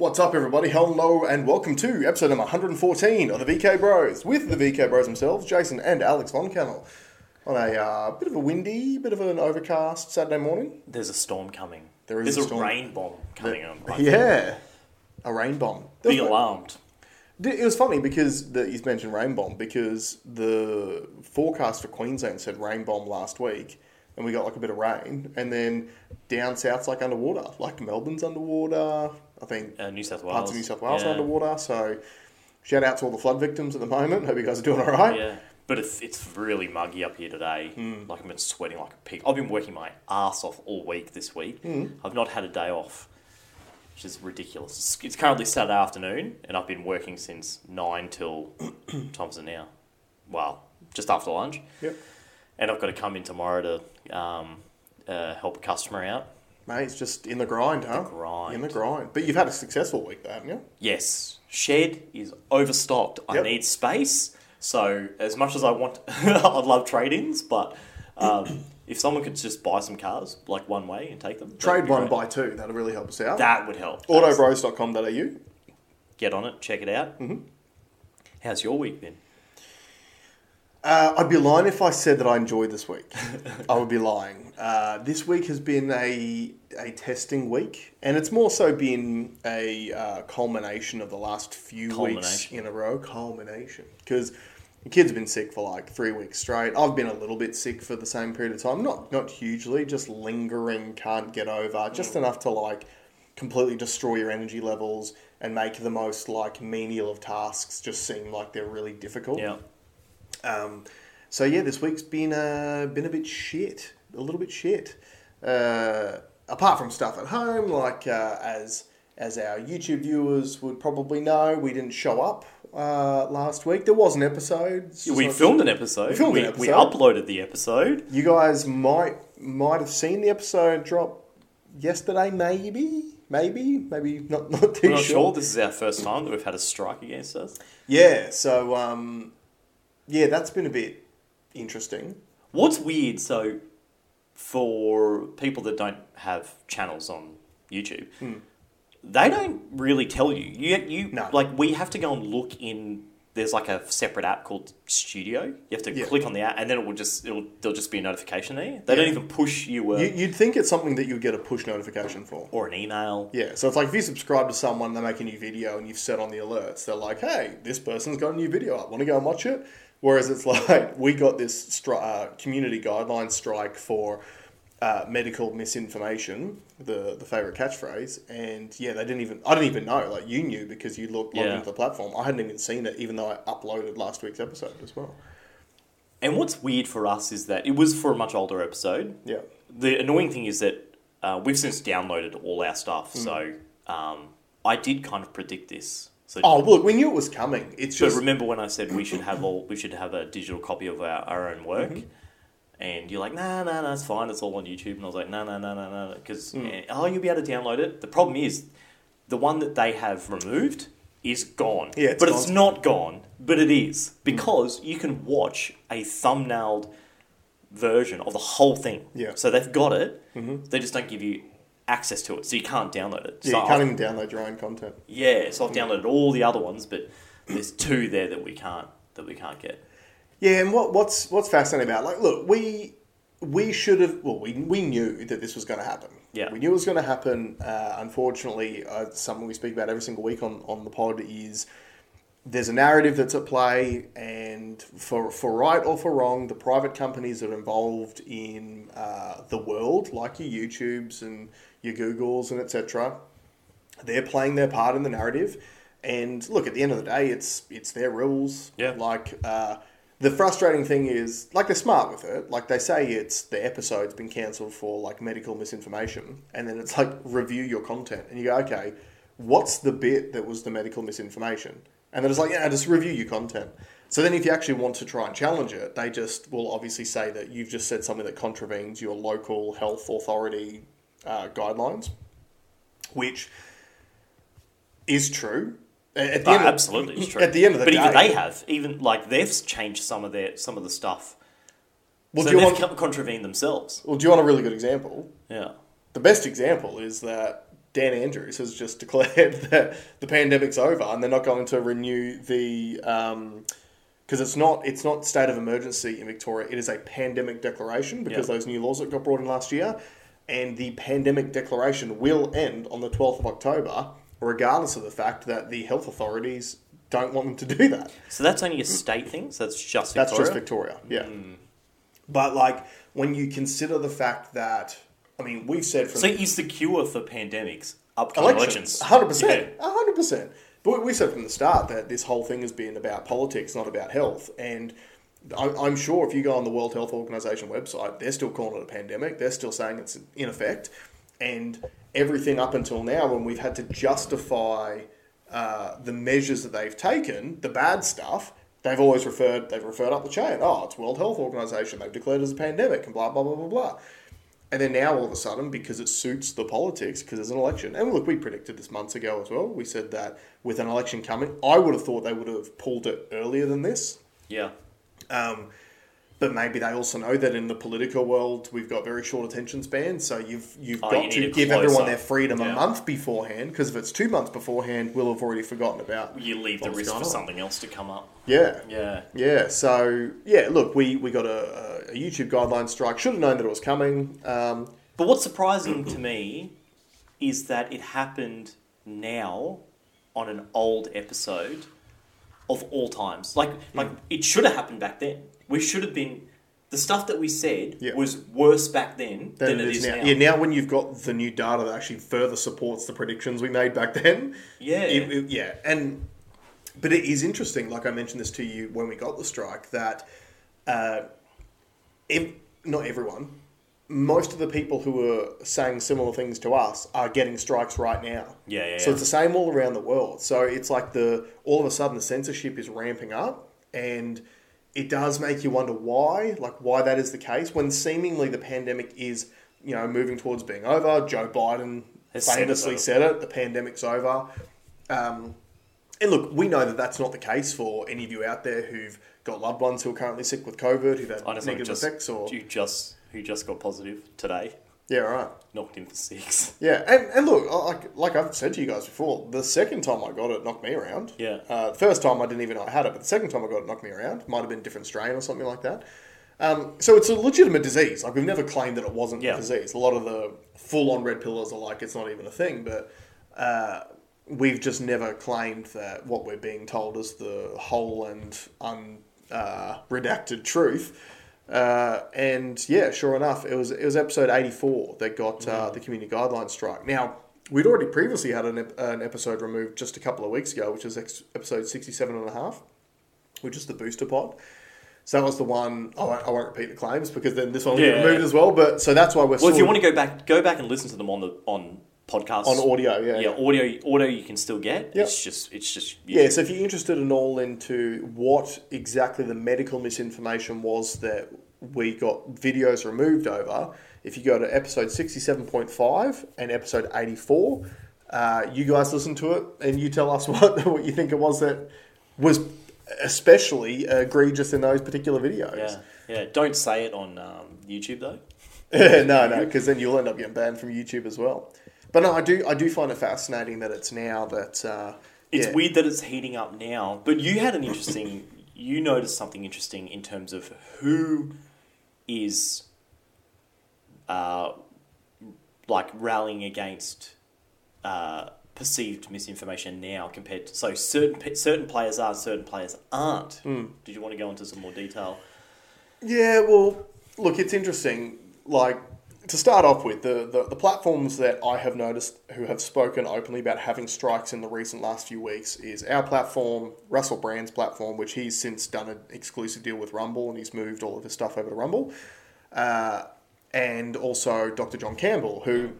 What's up, everybody? Hello, and welcome to episode number 114 of the VK Bros with the VK Bros themselves, Jason and Alex Von Kennel, on a uh, bit of a windy, bit of an overcast Saturday morning. There's a storm coming. There is There's a storm. rain bomb coming on. I Yeah, a rain bomb. Be alarmed. It was funny because the, you mentioned rain bomb because the forecast for Queensland said rain bomb last week, and we got like a bit of rain, and then down south's like underwater, like Melbourne's underwater. I think Uh, New South Wales. parts of New South Wales are underwater. So shout out to all the flood victims at the moment. Hope you guys are doing all right. Yeah. But it's, it's really muggy up here today. Hmm. Like I've been sweating like a pig. I've been working my ass off all week this week. Hmm. I've not had a day off, which is ridiculous. It's, currently Saturday afternoon, and I've been working since nine till times it now. Well, just after lunch, Yep. and I've got to come in tomorrow to um, uh, help a customer out. Mate, it's just in the grind, huh? grind. In the grind. But you've had a successful week, though, haven't you? Yes, shed is overstocked. I Yep. need space. So as much as I want, I'd love trade-ins, but um, if someone could just buy some cars like one way and take them, that'd Trade be one, great. buy two. That'll really help us out. That would help. Autobros.com.au. Get on it, check it out. Mm-hmm. How's your week been? Uh, I'd be lying if I said that I enjoyed this week. I would be lying. Uh, this week has been a a testing week, and it's more so been a uh, culmination of the last few weeks in a row. Culmination, because the kids have been sick for like three weeks straight. I've been a little bit sick for the same period of time. Not not hugely, just lingering, can't get over, just enough to like completely destroy your energy levels and make the most like menial of tasks just seem like they're really difficult. Yeah, Um, so yeah, this week's been uh, been a bit shit, a little bit shit. Uh, apart from stuff at home, like uh, as as our YouTube viewers would probably know, we didn't show up uh, last week. There was an episode. Just we filmed an episode. We filmed we, an we uploaded the episode. You guys might might have seen the episode drop yesterday, maybe, maybe, maybe not not too I'm not sure. sure. This is our first time that we've had a strike against us. Yeah, so um, yeah, that's been a bit interesting. What's weird, so for people that don't have channels on YouTube, they don't really tell you. You, you Hmm. No. like we have to go and look in. There's like a separate app called Studio. You have to Yeah. click on the app, and then it will just it'll there'll just be a notification there. They don't even push you, a, You, you'd think it's something that you'd get a push notification for. or an email. Yeah, so it's like if you subscribe to someone, they make a new video, and you've set on the alerts. They're like, "Hey, this person's got a new video up. Want to go and watch it?" Whereas it's like we got this stri- uh, community guideline strike for uh, medical misinformation, the the favorite catchphrase, and yeah, they didn't even. I didn't even know. Like you knew because you looked logged Yeah. into the platform. I hadn't even seen it, even though I uploaded last week's episode as well. And what's weird for us is that it was for a much older episode. Yeah, The annoying thing is that uh, we've since downloaded all our stuff, so um, I did kind of predict this. So Oh, look, we knew it was coming. It's just remember when I said we should have all we should have a digital copy of our, our own work, Mm-hmm. and you're like, nah, nah, nah, it's fine, it's all on YouTube, and I was like, nah, nah, nah, nah, nah, because Mm. oh, you'll be able to download it. The problem is, the one that they have removed is gone. Yeah, it's but gone. Mm. it's not gone, but it is because you can watch a thumbnailed version of the whole thing. Yeah. Mm-hmm. So they've got it. They just don't give you access to it, so you can't download it. yeah, so you can't I've- even download your own content. yeah, so I've downloaded all the other ones, but there's two there that we can't that we can't get. Yeah, and what, what's what's fascinating about like, look, we we should have well, we we knew that this was going to happen. Yeah. we knew it was going to happen. Uh, unfortunately, uh, something we speak about every single week on on the pod is there's a narrative that's at play, and for for right or for wrong, the private companies that are involved in uh, the world, like your YouTubes and your Googles and etc., they're playing their part in the narrative. And look, at the end of the day, it's it's their rules. Yeah. Like uh, the frustrating thing is, like they're smart with it. Like they say, it's the episode's been cancelled for like medical misinformation, and then it's like review your content, and you go, okay, what's the bit that was the medical misinformation? And then it's like, yeah, just review your content. So then, if you actually want to try and challenge it, they just will obviously say that you've just said something that contravenes your local health authority uh, guidelines, which is true. At the Oh, end of- absolutely, it's true. At the end of the but day, even they have, even like they've changed some of their some of the stuff. Well, so do you want? con- contravened themselves. Well, do you want a really good example? Yeah. The best example is that Dan Andrews has just declared that the pandemic's over and they're not going to renew the um, because it's not it's not state of emergency in Victoria. It is a pandemic declaration because Yeah. those new laws that got brought in last year, and the pandemic declaration will end on the twelfth of October, regardless of the fact that the health authorities don't want them to do that. So that's only a state thing. So that's just That's just Victoria, yeah. Hmm. But like when you consider the fact that I mean we've said from So is the cure for pandemics upcoming elections, elections? hundred percent, hundred percent. But we said from the start that this whole thing has been about politics, not about health. And I'm I'm sure if you go on the World Health Organization website, they're still calling it a pandemic. They're still saying it's in effect. And everything up until now, when we've had to justify uh, the measures that they've taken, the bad stuff, they've always referred they've referred up the chain. Oh, it's World Health Organization. They've declared it as a pandemic, and blah blah blah blah blah. And then now all of a sudden, because it suits the politics, because there's an election, and look, we predicted this months ago as well. We said that with an election coming, I would have thought they would have pulled it earlier than this. Yeah. Um, but maybe they also know that in the political world, we've got very short attention spans. So you've you've Oh, got you to give everyone their freedom a month beforehand. Because if it's two months beforehand, we'll have already forgotten about. You leave the risk for on. something else to come up. Yeah, Yeah. yeah. So yeah, look, we we got a, a YouTube guideline strike. Should have known that it was coming. Um, But what's surprising to me is that it happened now on an old episode of all times. Like, like it should have happened back then. We should have been. The stuff that we said Yeah. was worse back then than than, it is now. Yeah, now when you've got the new data that actually further supports the predictions we made back then. Yeah. it- it- yeah, and but it is interesting. Like I mentioned this to you when we got the strike that, uh, ev- not everyone, most of the people who are saying similar things to us are getting strikes right now. Yeah, yeah, So yeah. it's the same all around the world. So it's like the all of a sudden the censorship is ramping up, and it does make you wonder why, like why that is the case when seemingly the pandemic is you know moving towards being over. Joe Biden Has said it, famously said it: the pandemic's over. Um, and look, we know that that's not the case for any of you out there who've got loved ones who are currently sick with COVID, who've had negative just, effects, or you just who just got positive today, yeah, right. knocked in for six. Yeah, and, and look, like like I've said to you guys before, the second time I got it knocked me around. Yeah. Uh, the first time I didn't even know I had it, but the second time I got it knocked me around. Might have been a different strain or something like that. Um, so it's a legitimate disease. Like we've never claimed that it wasn't Yeah. a disease. A lot of the full-on red pillars are like it's not even a thing, but uh, we've just never claimed that what we're being told is the whole and unredacted uh, truth. Uh, and yeah, sure enough, it was it was episode eighty four that got uh, the community guidelines strike. Now we'd already previously had an, ep- an episode removed just a couple of weeks ago, which is ex- episode 67 and a half, which is the booster pod. So that was the one. I won't, I won't repeat the claims because then this one will Yeah. get removed as well. But so that's why we're Well, if you want to go back, go back and listen to them on the on podcasts on audio. Yeah, yeah, audio audio you can still get. Yep. It's just it's just Yeah, so if you're interested in all into what exactly the medical misinformation was that we got videos removed over, if you go to episode 67.5 and episode 84, uh, you guys listen to it and you tell us what, what you think it was that was especially egregious in those particular videos. yeah yeah. Don't say it on um, YouTube though. no, no, because then you'll end up getting banned from YouTube as well. But no, I do, I do find it fascinating that it's now that uh, It's yeah. weird that it's heating up now, but you had an interesting. you noticed something interesting in terms of who is, uh, like rallying against uh, perceived misinformation now compared to so certain certain players are, certain players aren't. Hmm. Did you want to go into some more detail? Yeah, well, look, it's interesting. Like to start off with, the, the the platforms that I have noticed who have spoken openly about having strikes in the recent last few weeks is our platform, Russell Brand's platform, which he's since done an exclusive deal with Rumble and he's moved all of his stuff over to Rumble, uh, and also Dr. John Campbell, who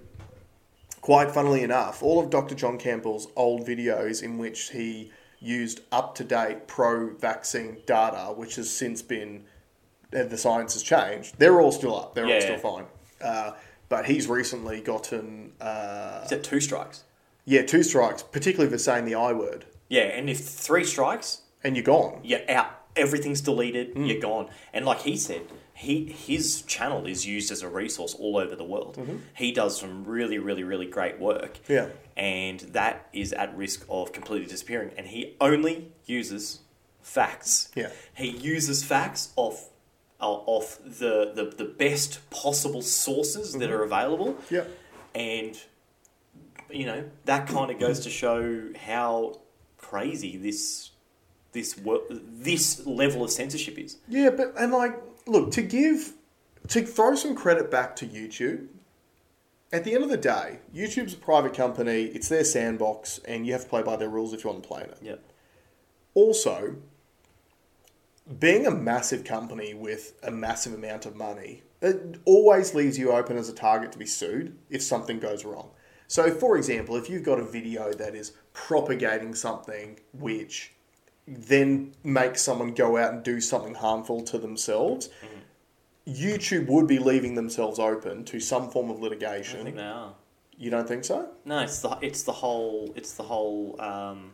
quite funnily enough, all of Dr. John Campbell's old videos in which he used up to date pro vaccine data, which has since been, the science has changed, they're all still up. They're all still fine. Uh, but he's recently gotten, uh, Is that two strikes? yeah, two strikes, particularly for saying the I word, Yeah, and if three strikes, and you're gone. you're out. everything's deleted. You're gone. And like he said, he his channel is used as a resource all over the world. He does some really, really, really great work. Yeah. And that is at risk of completely disappearing. And he only uses facts. Yeah. He uses facts off off the, the, the best possible sources that mm-hmm. are available. Yeah. And you know, that kind of goes to show how crazy this this wor- this level of censorship is. Yeah, but and like, look to give to throw some credit back to YouTube. At the end of the day, YouTube's a private company. It's their sandbox, and you have to play by their rules if you want to play in it. Yeah. Also, being a massive company with a massive amount of money, it always leaves you open as a target to be sued if something goes wrong. So, for example, if you've got a video that is propagating something which then makes someone go out and do something harmful to themselves, YouTube would be leaving themselves open to some form of I litigation. think they are. You don't think so? No, it's the it's the whole it's the whole um,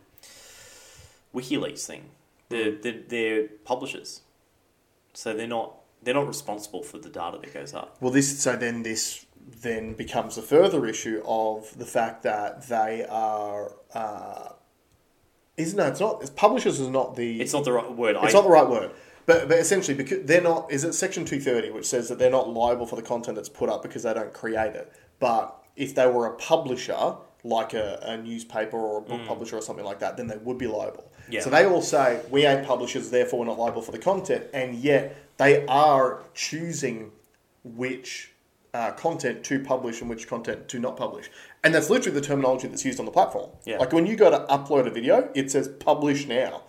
WikiLeaks thing. They're, they're, they're publishers, so they're not they're not responsible for the data that goes up. Well, this so then this then becomes a further issue of the fact that they are. Uh, is no, it's not. It's publishers is not the. It's not the right word. It's I, not the right word. But, but essentially, because they're not. Is it Section two thirty, which says that they're not liable for the content that's put up because they don't create it. But if they were a publisher, like a, a newspaper or a book publisher or something like that, then they would be liable. Yeah. So they all say we ain't publishers, therefore we're not liable for the content, and yet they are choosing which uh, content to publish and which content to not publish. And that's literally the terminology that's used on the platform. Yeah. Like when you go to upload a video, it says publish now.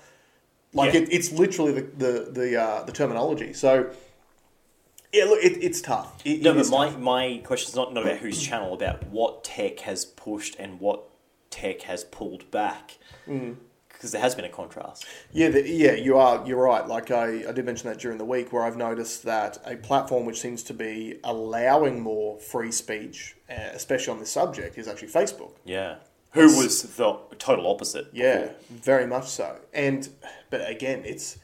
Like Yeah. it, it's literally the the the, uh, the terminology. So yeah, look, it, it's tough. It, no, but my tough. my question is not not about whose channel, about what tech has pushed and what tech has pulled back, Mm. Because there has been a contrast. Yeah, the, yeah, you are. You're right. Like I, I did mention that during the week, where I've noticed that a platform which seems to be allowing more free speech, uh, especially on this subject, is actually Facebook. Yeah, who was the total opposite? Yeah, before. very much so. And but again, it's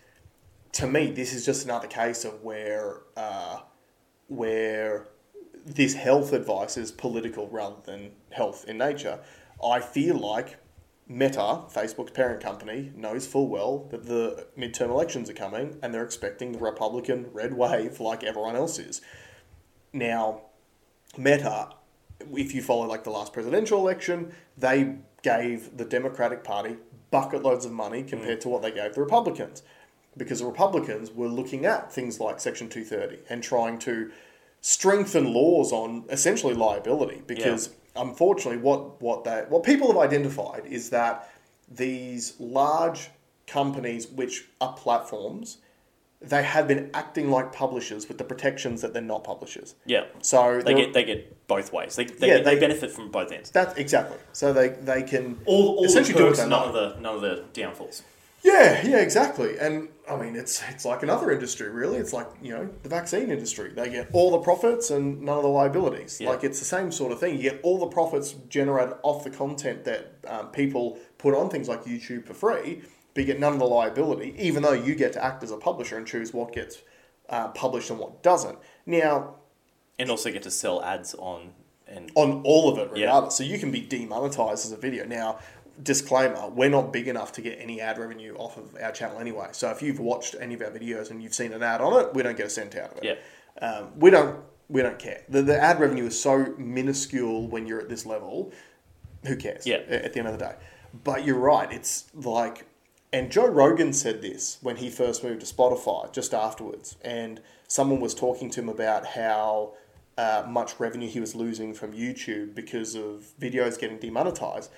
to me this is just another case of where uh, where this health advice is political rather than health in nature. I feel like Meta, Facebook's parent company, knows full well that the midterm elections are coming and they're expecting the Republican red wave like everyone else is. Now, Meta, if you follow like the last presidential election, they gave the Democratic Party bucket loads of money compared to what they gave the Republicans. Because the Republicans were looking at things like Section 230 and trying to strengthen laws on essentially liability. Because unfortunately, what, what, they, what people have identified is that these large companies, which are platforms, they have been acting like publishers with the protections that they're not publishers. yeah. So They get they get both ways. They they, Yeah, get, they, they- benefit from both ends. That's exactly. So they they can All, all the essentially do what perks, they none of the none of the downfalls. Yeah, yeah, exactly. And I mean, it's it's like another industry, really. It's like you know the vaccine industry. They get all the profits and none of the liabilities. Yeah. Like it's the same sort of thing. You get all the profits generated off the content that um, people put on things like YouTube for free, but you get none of the liability, even though you get to act as a publisher and choose what gets uh, published and what doesn't. Now, And also get to sell ads on and on all of it Yeah. regardless. So you can be demonetized as a video. Now, disclaimer, we're not big enough to get any ad revenue off of our channel anyway. So if you've watched any of our videos and you've seen an ad on it, we don't get a cent out of it. Yeah. Um, we don't we don't care. The, the ad revenue is so minuscule when you're at this level. Who cares? Yeah. At the end of the day. But you're right. It's like, and Joe Rogan said this when he first moved to Spotify just afterwards. And someone was talking to him about how uh, much revenue he was losing from YouTube because of videos getting demonetized.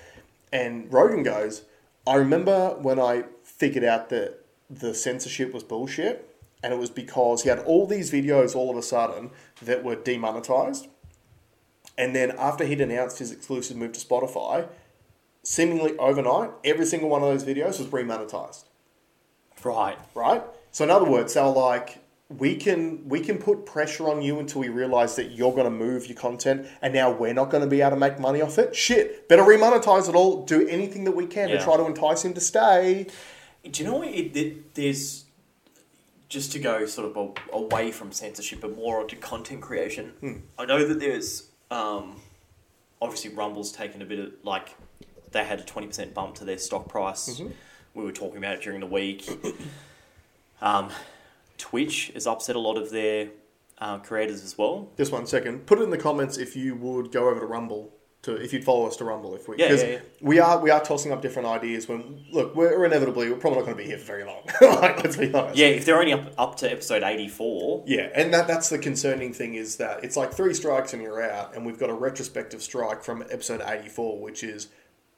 And Rogan goes, I remember when I figured out that the censorship was bullshit, and it was because he had all these videos all of a sudden that were demonetized. And then after he'd announced his exclusive move to Spotify, seemingly overnight, every single one of those videos was remonetized. right. Right? So in other words, they were like, we can we can put pressure on you until we realize that you're going to move your content, and now we're not going to be able to make money off it. Shit, better remonetize it all. Do anything that we can Yeah. to try to entice him to stay. Do you know what? It, it, there's just to go sort of a, away from censorship and more onto content creation. Hmm. I know that there's um, obviously Rumble's taken a bit of like they had a twenty percent bump to their stock price. Mhm. We were talking about it during the week. um, Twitch has upset a lot of their uh, creators as well. Just one second. Put it in the comments if you would go over to Rumble to if you'd follow us to Rumble if we Yeah, 'cause yeah, yeah. we are we are tossing up different ideas. When look, we're inevitably we're probably not going to be here for very long. like, let's be honest. Yeah, if they're only up up to episode eighty four. Yeah, and that that's the concerning thing is that it's like three strikes and you're out, and we've got a retrospective strike from episode eighty four, which is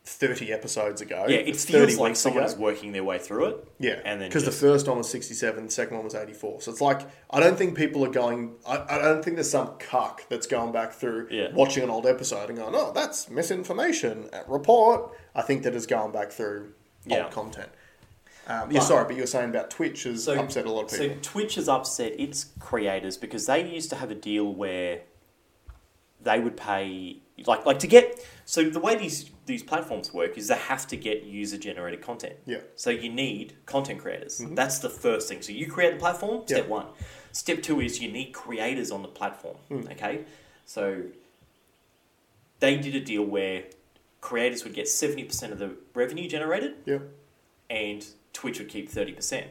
thirty episodes ago. Yeah, it It's feels like someone ago. is working their way through it. Yeah, and then because the first one was sixty-seven, the second one was eighty-four. So it's like I don't think people are going. I, I don't think there's some cuck that's going back through Yeah. watching an old episode and going, "Oh, that's misinformation." uh, Report. I think that is going back through Yeah. old content. Um, yeah, sorry, but you were saying about Twitch has So- upset a lot of people. So. Twitch has upset its creators because they used to have a deal where they would pay like like to get so the way these these platforms work is they have to get user generated content. Yeah. So you need content creators. Mm-hmm. That's the first thing. So you create the platform, step Yeah. one. Step two is you need creators on the platform. Hmm. Okay? So they did a deal where creators would get seventy percent of the revenue generated yeah, and Twitch would keep 30%.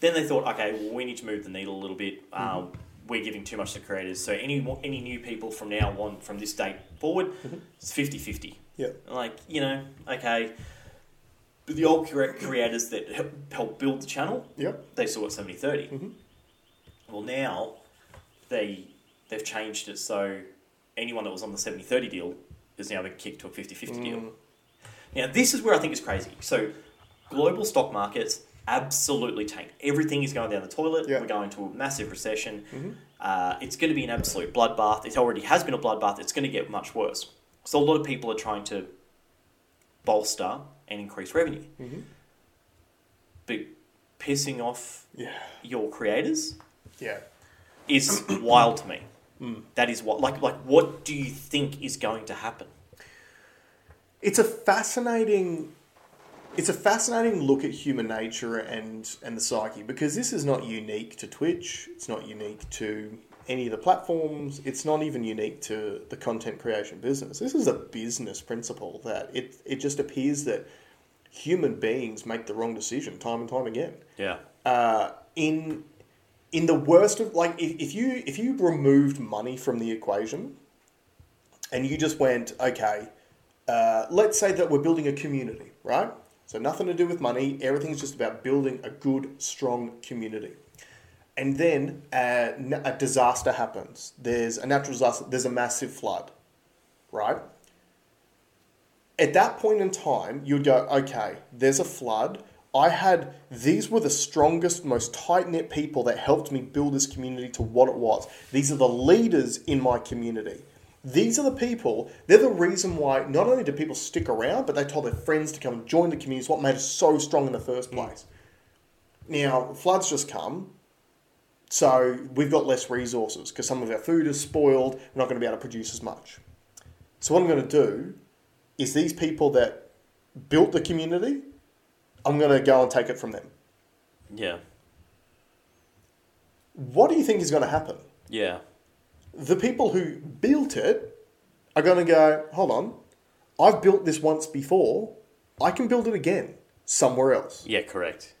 Then they thought, okay, well, we need to move the needle a little bit. Um, we're giving too much to creators. So any any new people from now on, from this date forward, it's 50 50. yeah, Like, you know, okay. The old creators that help, help build the channel, yeah. they saw it 70 30. Mhm. Well, now they, they've changed it so anyone that was on the 70 30 deal is now been kicked to a 50 50 deal. Mm. Now, this is where I think it's crazy. So, global stock markets absolutely tanked. Everything is going down the toilet. Yeah. We're going to a massive recession. Mhm. Uh, it's going to be an absolute bloodbath. It already has been a bloodbath. It's going to get much worse. So, a lot of people are trying to bolster and increase revenue. Mhm. But pissing off Yeah, your creators yeah. is wild to me. Mm. That is what, like, like, what do you think is going to happen? It's a fascinating it's a fascinating look at human nature and and the psyche because this is not unique to Twitch. It's not unique to any of the platforms. It's not even unique to the content creation business. This is a business principle that it it just appears that human beings make the wrong decision time and time again Yeah. uh, in in the worst of like if, if you if you removed money from the equation and you just went okay uh, let's say that we're building a community right so nothing to do with money everything's just about building a good strong community and then uh, a, a disaster happens there's a natural disaster there's a massive flood right at that point in time, you'd go, okay, there's a flood. I had, these were the strongest, most tight knit people that helped me build this community to what it was. These are the leaders in my community. These are the people, they're the reason why not only do people stick around, but they told their friends to come and join the community. It's what made us so strong in the first mm. place. Now, floods just come, so we've got less resources because some of our food is spoiled. We're not going to be able to produce as much. So, what I'm going to do is these people that built the community, I'm going to go and take it from them. Yeah. What do you think is going to happen? Yeah. The people who built it are going to go, hold on, I've built this once before, I can build it again somewhere else. Yeah, correct.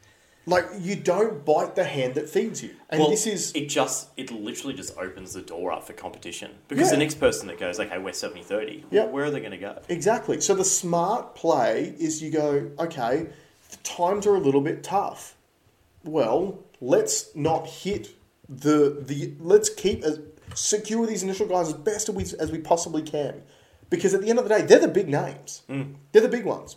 Like, you don't bite the hand that feeds you. And well, this is, it just it literally just opens the door up for competition because the next person that goes okay we're 70 30 Yeah. where are they going to go Exactly. So the smart play is you go, okay, the times are a little bit tough. Well, let's not hit the the let's keep as secure these initial guys as best as we as we possibly can. Because at the end of the day, they're the big names. They're the big ones.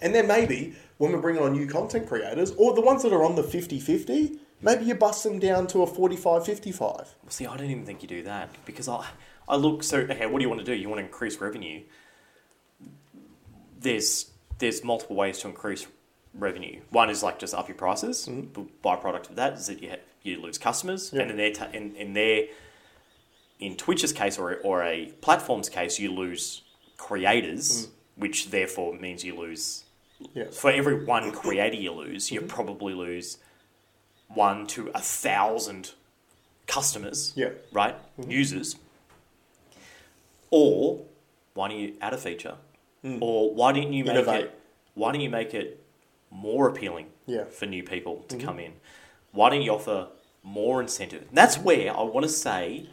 And then maybe when we're bringing on new content creators, or the ones that are on the 50-50, maybe you bust them down to a 45-55. well, see I don't even think you do that because I I look so okay what do you want to do you want to increase revenue there's there's multiple ways to increase revenue one is like just up your prices Mm-hmm. byproduct of that is that you ha- you lose customers Yeah. and in their ta- in, in their in Twitch's case or, or a platform's case you lose creators mm. which therefore means you lose Yeah. for every one creator you lose, you mm-hmm. probably lose one to a thousand customers, Yeah. right? Mm-hmm. Users. Or why don't you add a feature? Mm. Or why didn't you make Innovate. it? Why don't you make it more appealing Yeah. for new people to mm-hmm. come in? Why don't you offer more incentive? And that's where I want to say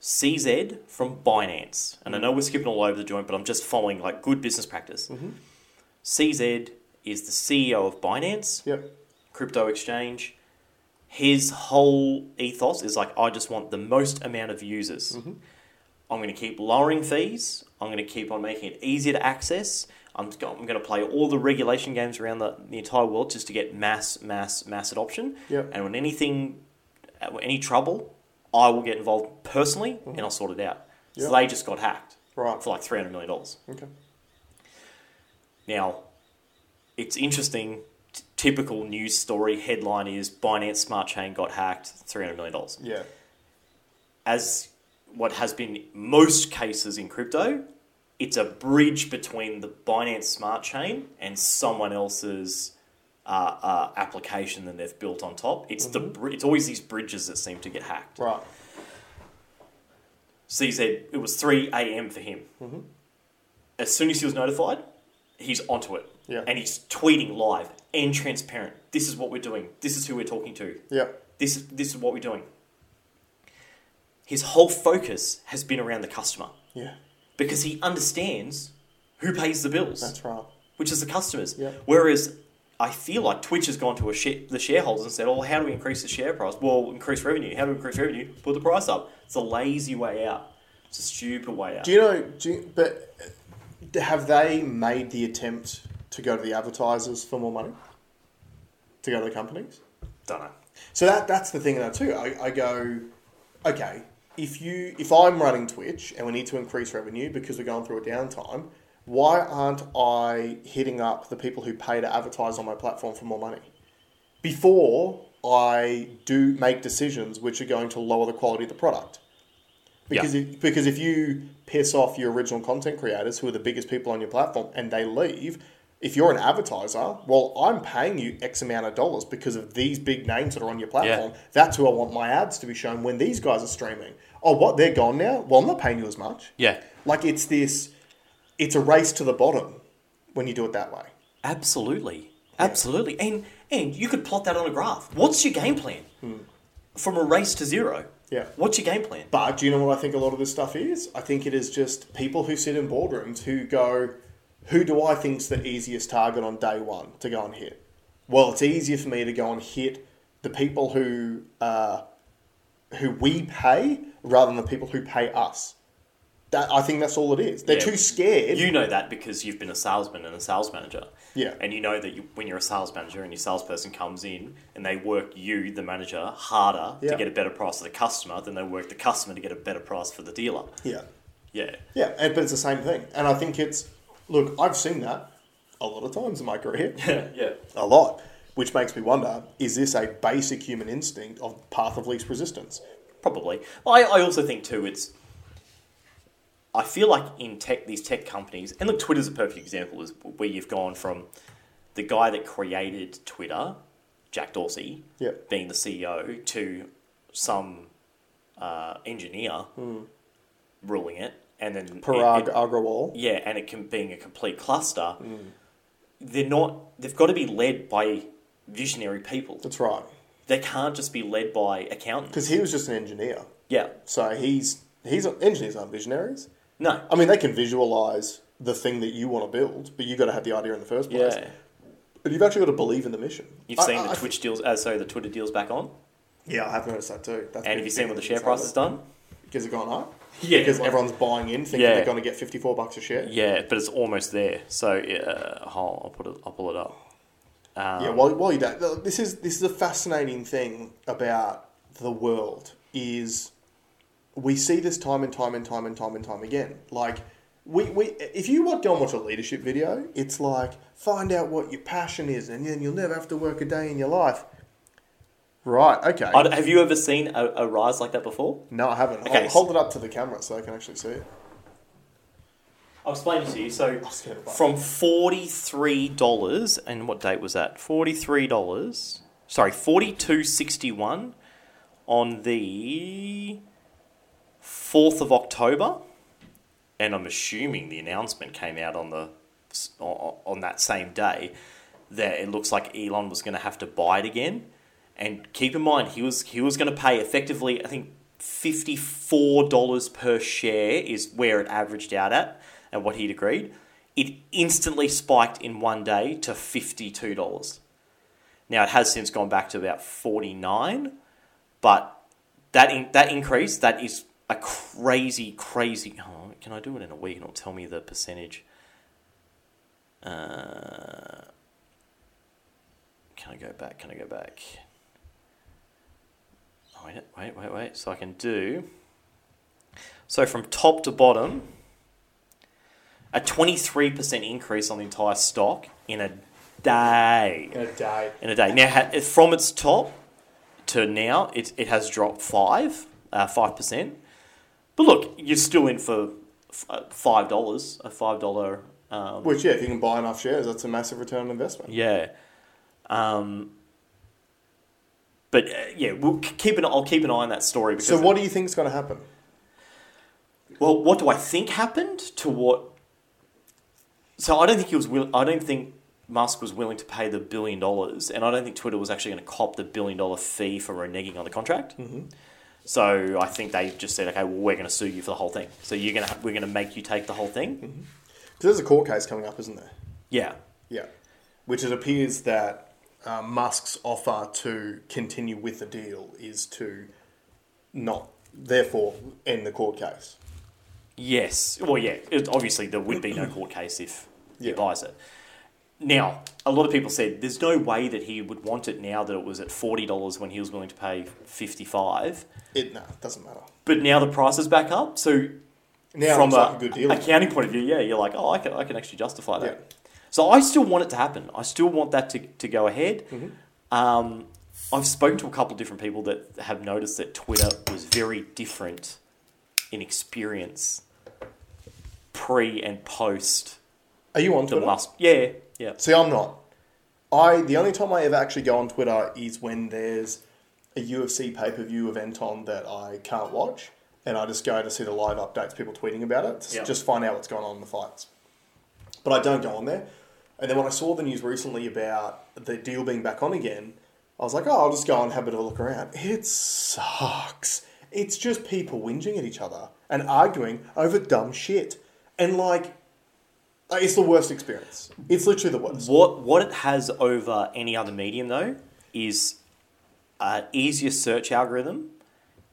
CZ from Binance, and I know we're skipping all over the joint, but I'm just following like good business practice. CZ is the CEO of Binance, Yep. crypto exchange. His whole ethos is like, I just want the most amount of users. I'm going to keep lowering fees. I'm going to keep on making it easier to access. I'm, go- I'm going to play all the regulation games around the, the entire world just to get mass, mass, mass adoption. Yep. And when anything, uh, any trouble, I will get involved personally and I'll sort it out. So they just got hacked Right. for like $300 million. Okay. Now, it's interesting. T- typical news story headline is Binance Smart Chain got hacked, $300 million. Yeah. As what has been most cases in crypto, it's a bridge between the Binance Smart Chain and someone else's uh, uh, application that they've built on top. It's the it's always these bridges that seem to get hacked. Right. CZ, it was 3 a.m. for him. Mm-hmm. As soon as he was notified, he's onto it. Yeah. And he's tweeting live and transparent. This is what we're doing. This is who we're talking to. Yeah. This is, this is what we're doing. His whole focus has been around the customer Yeah. because he understands who pays the bills, That's right. which is the customers. Yeah. Whereas I feel like Twitch has gone to a share, the shareholders and said, "Oh, how do we increase the share price? Well, increase revenue. How do we increase revenue? Put the price up." It's a lazy way out. It's a stupid way out. Do you know? Do you, but have they made the attempt to go to the advertisers for more money? To go to the companies? Don't know. So that that's the thing in that too. I, I go, okay, if you if I'm running Twitch and we need to increase revenue because we're going through a downtime, why aren't I hitting up the people who pay to advertise on my platform for more money? Before I do make decisions which are going to lower the quality of the product. Because if, because if you piss off your original content creators who are the biggest people on your platform and they leave, if you're an advertiser, well, I'm paying you X amount of dollars because of these big names that are on your platform. That's who I want my ads to be shown when these guys are streaming. Oh, what? They're gone now? Well, I'm not paying you as much. Yeah, Like it's this, it's a race to the bottom when you do it that way. absolutely, absolutely. And and you could plot that on a graph. What's your game plan from a race to zero? Yeah. What's your game plan? But do you know what I think a lot of this stuff is? I think it is just people who sit in boardrooms who go, who do I think's the easiest target on day one to go and hit? Well, it's easier for me to go and hit the people who uh, who we pay rather than the people who pay us. That I think that's all it is. They're Yeah. too scared. You know that because you've been a salesman and a sales manager. Yeah. And you know that you, when you're a sales manager and your salesperson comes in and they work you, the manager, harder Yeah. to get a better price for the customer than they work the customer to get a better price for the dealer. yeah. Yeah. Yeah, and, but it's the same thing. And I think it's look, I've seen that a lot of times in my career. yeah. Yeah. A lot, which makes me wonder: is this a basic human instinct of path of least resistance? Probably. Well, I, I also think too. It's. I feel like in tech, these tech companies, and look, Twitter's a perfect example, is where you've gone from the guy that created Twitter, Jack Dorsey, Yep. being the CEO, to some uh, engineer ruling it, and then Parag it- Agrawal. yeah, and it can being a complete cluster. They're not. They've got to be led by visionary people. That's right, They can't just be led by accountants. because he was just an engineer, Yeah. so he's he's engineers aren't visionaries. No. I mean, they can visualize the thing that you want to build, but you've got to have the idea in the first place. Yeah. But you've actually got to believe in the mission. You've I- seen I- the I- Twitch deals, uh, sorry, the Twitter deals back on, Yeah, I have noticed that too. That's and have you seen what the share price has done? Because it gone up. Yeah, because like- everyone's buying in, thinking Yeah. they're going to get fifty-four bucks a share. Yeah, but it's almost there. So uh, I'll, I'll put it. I'll pull it up. Um, Yeah, while, while you don't, this is this is a fascinating thing about the world is we see this time and time and time and time and time again. Like we, we if you go and watch a leadership video, it's like find out what your passion is, and then you'll never have to work a day in your life. Right. Okay. I- have you ever seen a, a rise like that before? no, I haven't. Okay, Hold, hold it up to the camera so I can actually see it. I'll explain it to you. So I'm scared of from forty three dollars, and what date was that? Forty three dollars sorry, forty two sixty one on the fourth of October, and I'm assuming the announcement came out on the on that same day that it looks like Elon was going to have to buy it again. And keep in mind, he was he was going to pay effectively, I think, fifty four dollars per share is where it averaged out at, and what he'd agreed. It instantly spiked in one day to fifty two dollars. Now it has since gone back to about forty nine, but that in, that increase that is a crazy crazy. Oh, can I do it in a week and it'll tell me the percentage? Uh, can I go back? Can I go back? Oh, wait, wait, wait, wait. So I can do. So from top to bottom, a 23% increase on the entire stock in a day. In a day. In a day. Now, from its top to now, it, it has dropped 5, uh, 5%. But look, you're still in for uh, $5, a $5. Um, Which, yeah, if you can buy enough shares, that's a massive return on investment. yeah. Um, but uh, yeah, we'll keep an. I'll keep an eye on that story because. So, what do you think is going to happen? Well, what do I think happened to what? So I don't think he was. Will, I don't think Musk was willing to pay the billion dollars, and I don't think Twitter was actually going to cop the billion dollar fee for reneging on the contract. Mm-hmm. So I think they just said, okay, well, we're going to sue you for the whole thing. So you're going to we're going to make you take the whole thing. Because there's a court case coming up, isn't there? Yeah. Yeah. Which it appears that uh, Musk's offer to continue with the deal is to not, therefore, end the court case. Yes. Well, yeah. It, obviously, there would be no court case if he Yeah. buys it. Now, a lot of people said there's no way that he would want it now that it was at forty dollars when he was willing to pay fifty five. It no, it doesn't matter. But now the price is back up. So Now from a like a good deal. accounting point of view, yeah, you're like, oh, I can, I can actually justify that. Yeah. So I still want it to happen. I still want that to, to go ahead. Mm-hmm. Um, I've spoken to a couple of different people that have noticed that Twitter was very different in experience pre and post Are you on the Twitter? Musk. Yeah, yeah. See, I'm not. I the only time I ever actually go on Twitter is when there's a UFC pay per view event on that I can't watch, and I just go to see the live updates, people tweeting about it, to Yeah. just find out what's going on in the fights. But I don't go on there. And then when I saw the news recently about the deal being back on again, I was like, oh, I'll just go and have a bit of a look around. It sucks. It's just people whinging at each other and arguing over dumb shit. And like, it's the worst experience. It's literally the worst. What what it has over any other medium though is an easier search algorithm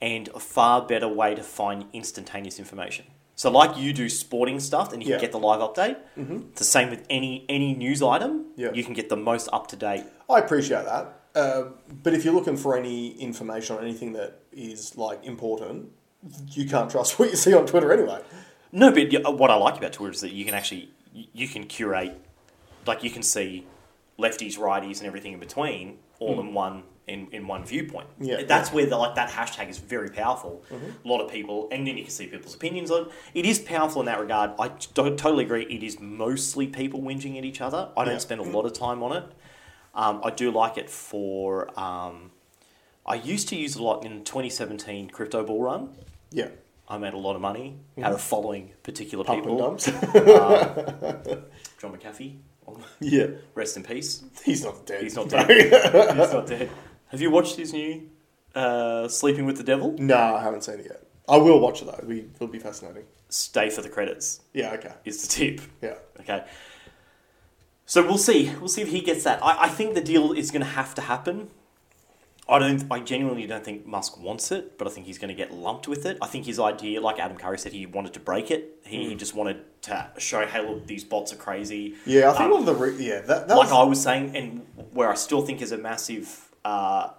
and a far better way to find instantaneous information. So like you do sporting stuff and you Yeah. can get the live update. Mm-hmm. It's the same with any any news item. Yeah. You can get the most up to date. I appreciate that. Uh, but if you're looking for any information on anything that is like important, you can't trust what you see on Twitter anyway. No, but what I like about Twitter is that you can actually you can curate, like you can see lefties, righties, and everything in between all in one in, in one viewpoint. Yeah. Mm-hmm. that's where the, like that hashtag is very powerful. A lot of people, and then you can see people's opinions on. it. It is powerful in that regard. I t- totally agree. It is mostly people whinging at each other. I don't Yeah. spend a lot of time on it. Um, I do like it for. Um, I used to use it a lot in 2017 crypto bull run. Yeah. I made a lot of money out of following particular Pump and people. dumps. John McAfee, yeah. rest in peace. He's not dead. He's not dead. He's not dead. Have you watched his new uh, Sleeping with the Devil? no, I haven't seen it yet. I will watch it though. It'll be, it'll be fascinating. Stay for the credits Yeah, okay. is the tip. Yeah. Okay. So we'll see. We'll see if he gets that. I, I think the deal is going to have to happen. I don't. I genuinely don't think Musk wants it, but I think he's going to get lumped with it. I think his idea, like Adam Curry said, he wanted to break it. He, he just wanted to show, hey, look, these bots are crazy. Yeah, I think Um, one of the re- yeah that, that like was, I was saying, and where I still think is a massive uh,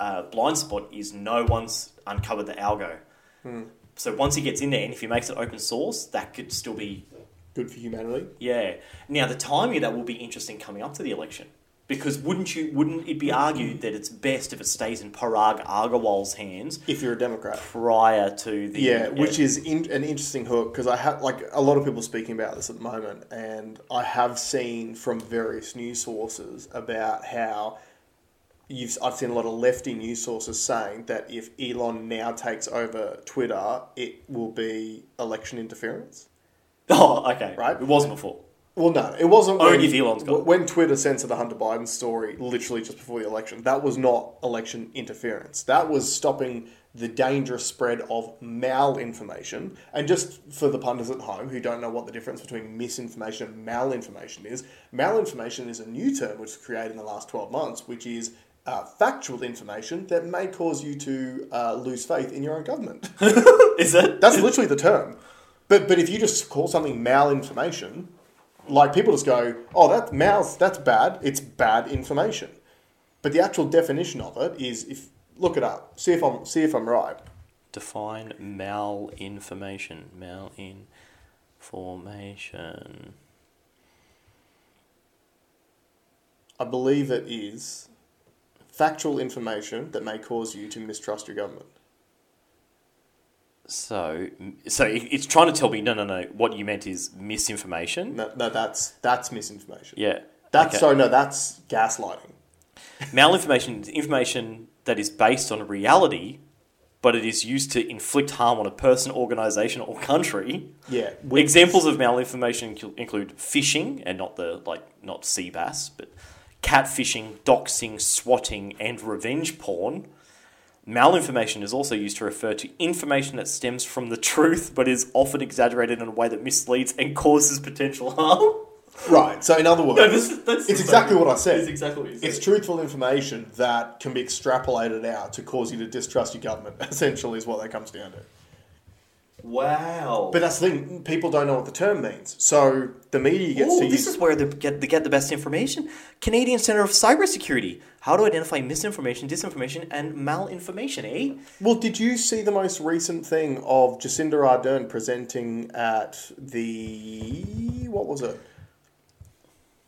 uh, blind spot is no one's uncovered the algo. Hmm. So once he gets in there, and if he makes it open source, that could still be good for humanity. yeah. Now the timing of that will be interesting coming up to the election because wouldn't you wouldn't it be argued that it's best if it stays in Parag Agrawal's hands If you're a Democrat. prior to the Yeah, which is in, an interesting hook because I have like a lot of people speaking about this at the moment, and I have seen from various news sources about how you've I've seen a lot of lefty news sources saying that if Elon now takes over Twitter, it will be election interference. Oh, okay. Right. It wasn't before. Well, no, it wasn't. Only when, if Elon's. When Twitter censored the Hunter Biden story literally just before the election, that was not election interference. That was stopping the dangerous spread of malinformation. And just for the punters at home who don't know what the difference between misinformation and malinformation is, malinformation is a new term which was created in the last 12 months, which is uh, factual information that may cause you to uh, lose faith in your own government. Is it? That's literally the term. But but if you just call something malinformation, like people just go, "Oh, that mal, that's bad. It's bad information." But the actual definition of it is if look it up, see if I'm see if I'm right. Define malinformation. Malinformation. I believe it is factual information that may cause you to mistrust your government. So, so it's trying to tell me, no, no, no. What you meant is misinformation. No, no that's that's misinformation. Yeah. That's okay. so no, that's gaslighting. Malinformation is information that is based on reality, but it is used to inflict harm on a person, organization, or country. Yeah. we- Examples of malinformation include phishing, and not the like not sea bass, but catfishing, doxing, swatting, and revenge porn. Malinformation is also used to refer to information that stems from the truth, but is often exaggerated in a way that misleads and causes potential harm. Right. So in other words, No, this it's exactly what I said. It's exactly what you said. It's truthful information that can be extrapolated out to cause you to distrust your government. Essentially, is what that comes down to. Wow. But that's the thing; people don't know what the term means. So the media gets Oh, to this use. is where they get, they get the best information. Canadian Centre of Cybersecurity. How to identify misinformation, disinformation, and malinformation, eh? Well, did you see the most recent thing of Jacinda Ardern presenting at the what was it?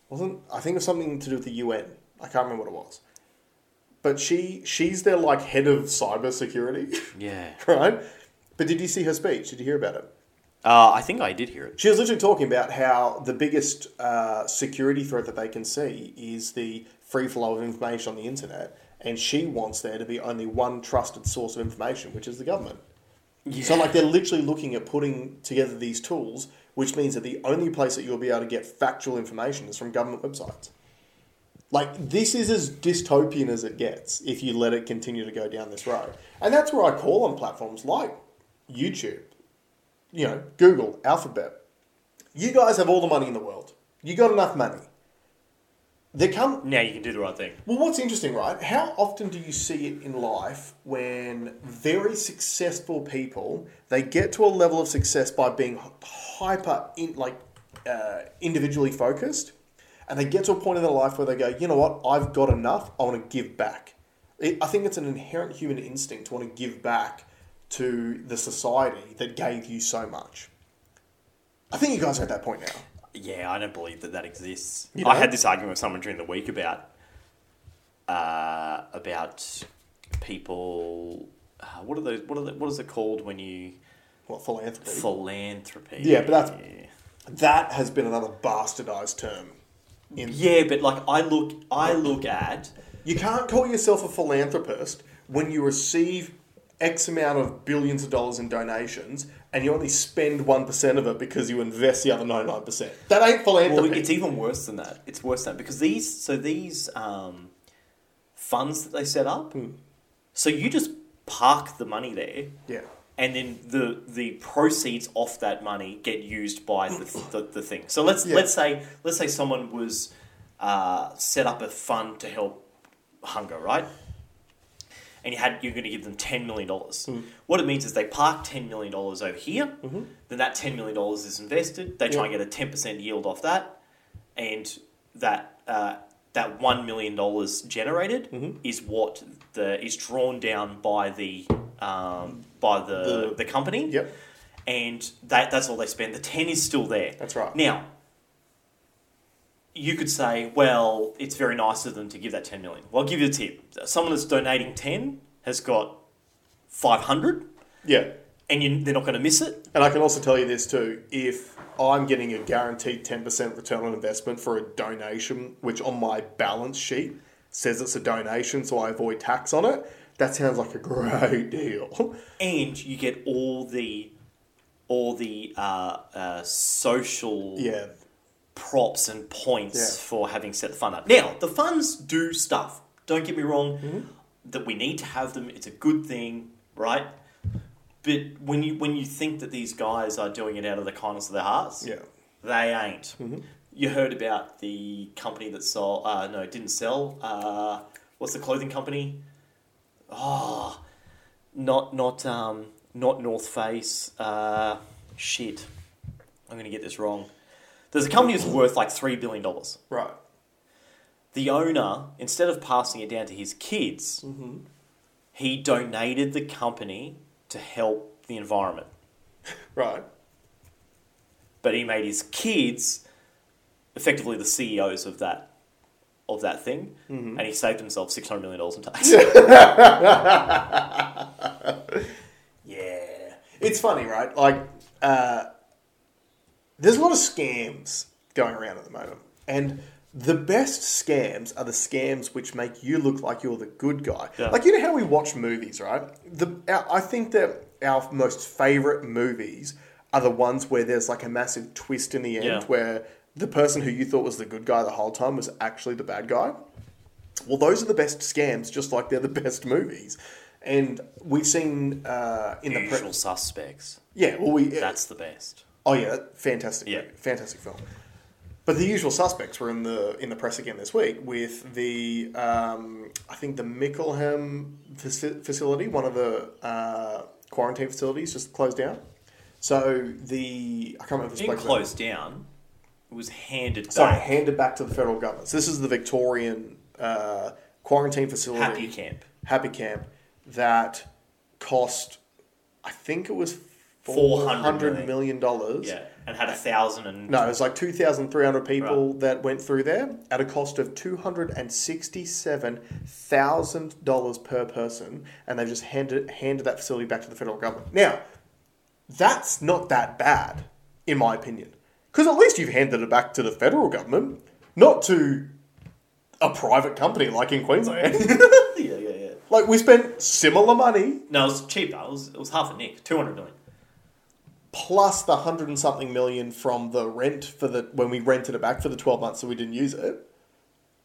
Wasn't I think it was something to do with the UN. I can't remember what it was. But she she's their like head of cybersecurity, Yeah. right? But did you see her speech? Did you hear about it? Uh, I think I did hear it. She was literally talking about how the biggest uh, security threat that they can see is the free flow of information on the internet, and she wants there to be only one trusted source of information, which is the government. So, like, they're literally looking at putting together these tools, which means that the only place that you'll be able to get factual information is from government websites. Like, this is as dystopian as it gets if you let it continue to go down this road. And that's where I call on platforms like YouTube, you know, Google, Alphabet. You guys have all the money in the world. You got enough money. There come Now you can do the right thing. well, what's interesting, right? How often do you see it in life when very successful people they get to a level of success by being hyper, in, like uh, individually focused, and they get to a point in their life where they go, you know what, I've got enough. I want to give back. It, I think it's an inherent human instinct to want to give back to the society that gave you so much. I think you guys are at that point now. Yeah, I don't believe that that exists. You I don't? had this argument with someone during the week about uh, about people. Uh, what are those? What are the, What is it called when you What philanthropy? philanthropy? Yeah, but that's- that has been another bastardized term. In, yeah, but like I look, I look at You can't call yourself a philanthropist when you receive X amount of billions of dollars in donations and you only spend 1% of it because you invest the other 99%. That ain't philanthropy. Well, it's even worse than that. It's worse than that because these so these um, funds that they set up. So you just park the money there, yeah. and then the the proceeds off that money get used by the, the, the thing. So let's Yeah. let's say let's say someone was uh, set up a fund to help hunger, right? And you had you're going to give them ten million dollars. What it means is they park ten million dollars over here. Then that ten million dollars is invested. They try and get a ten percent yield off that, and that uh, that one million dollars generated is what the is drawn down by the um, by the, The- the company. Yep. And that that's all they spend. The ten is still there. That's right. Now, you could say, well, it's very nice of them to give that 10 million. Well, I'll give you a tip. Someone that's donating 10 has got 500 Yeah. and you, they're not going to miss it. And I can also tell you this too. If I'm getting a guaranteed 10% return on investment for a donation, which on my balance sheet says it's a donation, so I avoid tax on it. That sounds like a great deal. and you get all the all the uh, uh, social yeah, props and points Yeah. for having set the fund up. Now, the funds do stuff. Don't get me wrong. Mm-hmm. That we need to have them. It's a good thing, right? But when you when you think that these guys are doing it out of the kindness of their hearts, yeah, they ain't. Mm-hmm. You heard about the company that sold? Uh, no, didn't sell. Uh, what's the clothing company? Oh, not not um not North Face. Uh, shit, I'm gonna get this wrong. There's a company that's worth like three billion dollars. right. The owner, instead of passing it down to his kids, he donated the company to help the environment. Right. but he made his kids effectively the CEOs of that of that thing, and he saved himself six hundred million dollars in tax. yeah, It's funny, right? Like, uh, there's a lot of scams going around at the moment, and the best scams are the scams which make you look like you're the good guy. Yeah. Like, you know how we watch movies, right? The our, I think that our most favorite movies are the ones where there's like a massive twist in the end, Yeah. where the person who you thought was the good guy the whole time was actually the bad guy. Well, those are the best scams, just like they're the best movies. And we've seen uh, in the pre- usual suspects. yeah, well, we. That's the best. Oh yeah, fantastic. Yeah. fantastic film. But the usual suspects were in the in the press again this week with the um, I think the Mickleham facility, one of the uh, quarantine facilities, just closed down. So the I can't remember It didn't down. It was handed Sorry, back. handed back to the federal government. So this is the Victorian uh, quarantine facility. Happy camp. Happy Camp that cost, I think it was four 400 hundred million dollars. Yeah, and had a thousand and No, it was like two thousand three hundred people that went through there at a cost of two hundred and sixty-seven thousand dollars per person, and they've just handed handed that facility back to the federal government. Now, that's not that bad, in my opinion, because at least you've handed it back to the federal government, not to a private company like in Queensland. yeah, yeah, yeah. like we spent similar money No, it was cheaper. It was it was half a nick, two hundred million. Plus the hundred and something million from the rent for the when we rented it back for the twelve months that we didn't use it,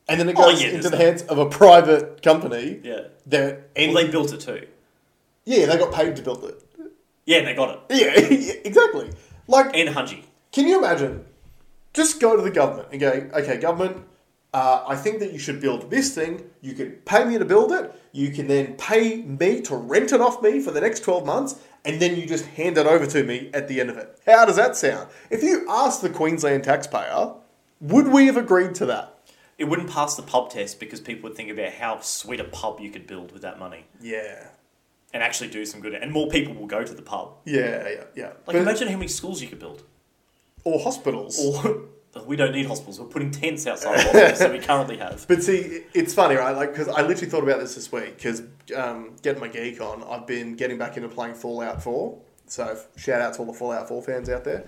and then it Oh, goes yeah, into the hands of a private company. Yeah. That any, Well, they built it too. yeah, they got paid to build it. Yeah, and they got it. Yeah, exactly. Like, And Hungy. can you imagine? Just go to the government and go, okay, government. Uh, I think that you should build this thing. You can pay me to build it. You can then pay me to rent it off me for the next 12 months, and then you just hand it over to me at the end of it. How does that sound? If you asked the Queensland taxpayer, would we have agreed to that? It wouldn't pass the pub test because people would think about how sweet a pub you could build with that money Yeah. and actually do some good. And more people will go to the pub. Yeah, yeah, yeah. Like, But- imagine how many schools you could build. or hospitals. Or we don't need hospitals. We're putting tents outside of hospitals that we currently have. But see, it's funny, right? Like, because I literally thought about this this week. Because um, getting my geek on, I've been getting back into playing Fallout Four. So shout out to all the Fallout Four fans out there.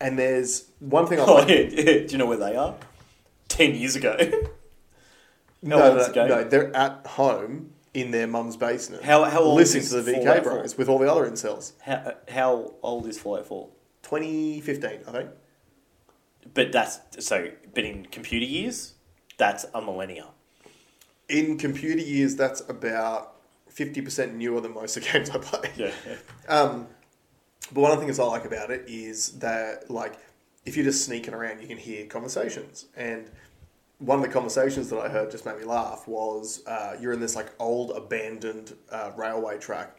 And there's one thing I Oh, like. yeah, yeah. Do you know where they are? Ten years ago. no, no, the game? no, they're at home in their mum's basement, How- how old listening is to the VK Fallout Bros 4? with all the other incels. How, how old is Fallout 4? 2015, I think. But that's so. But in computer years, that's a millennia. In computer years, that's about 50% newer than most of the games I play. Yeah. Um, but one of the things I like about it is that, like, if you're just sneaking around, you can hear conversations. And one of the conversations that I heard just made me laugh was uh, you're in this, like, old abandoned uh, railway track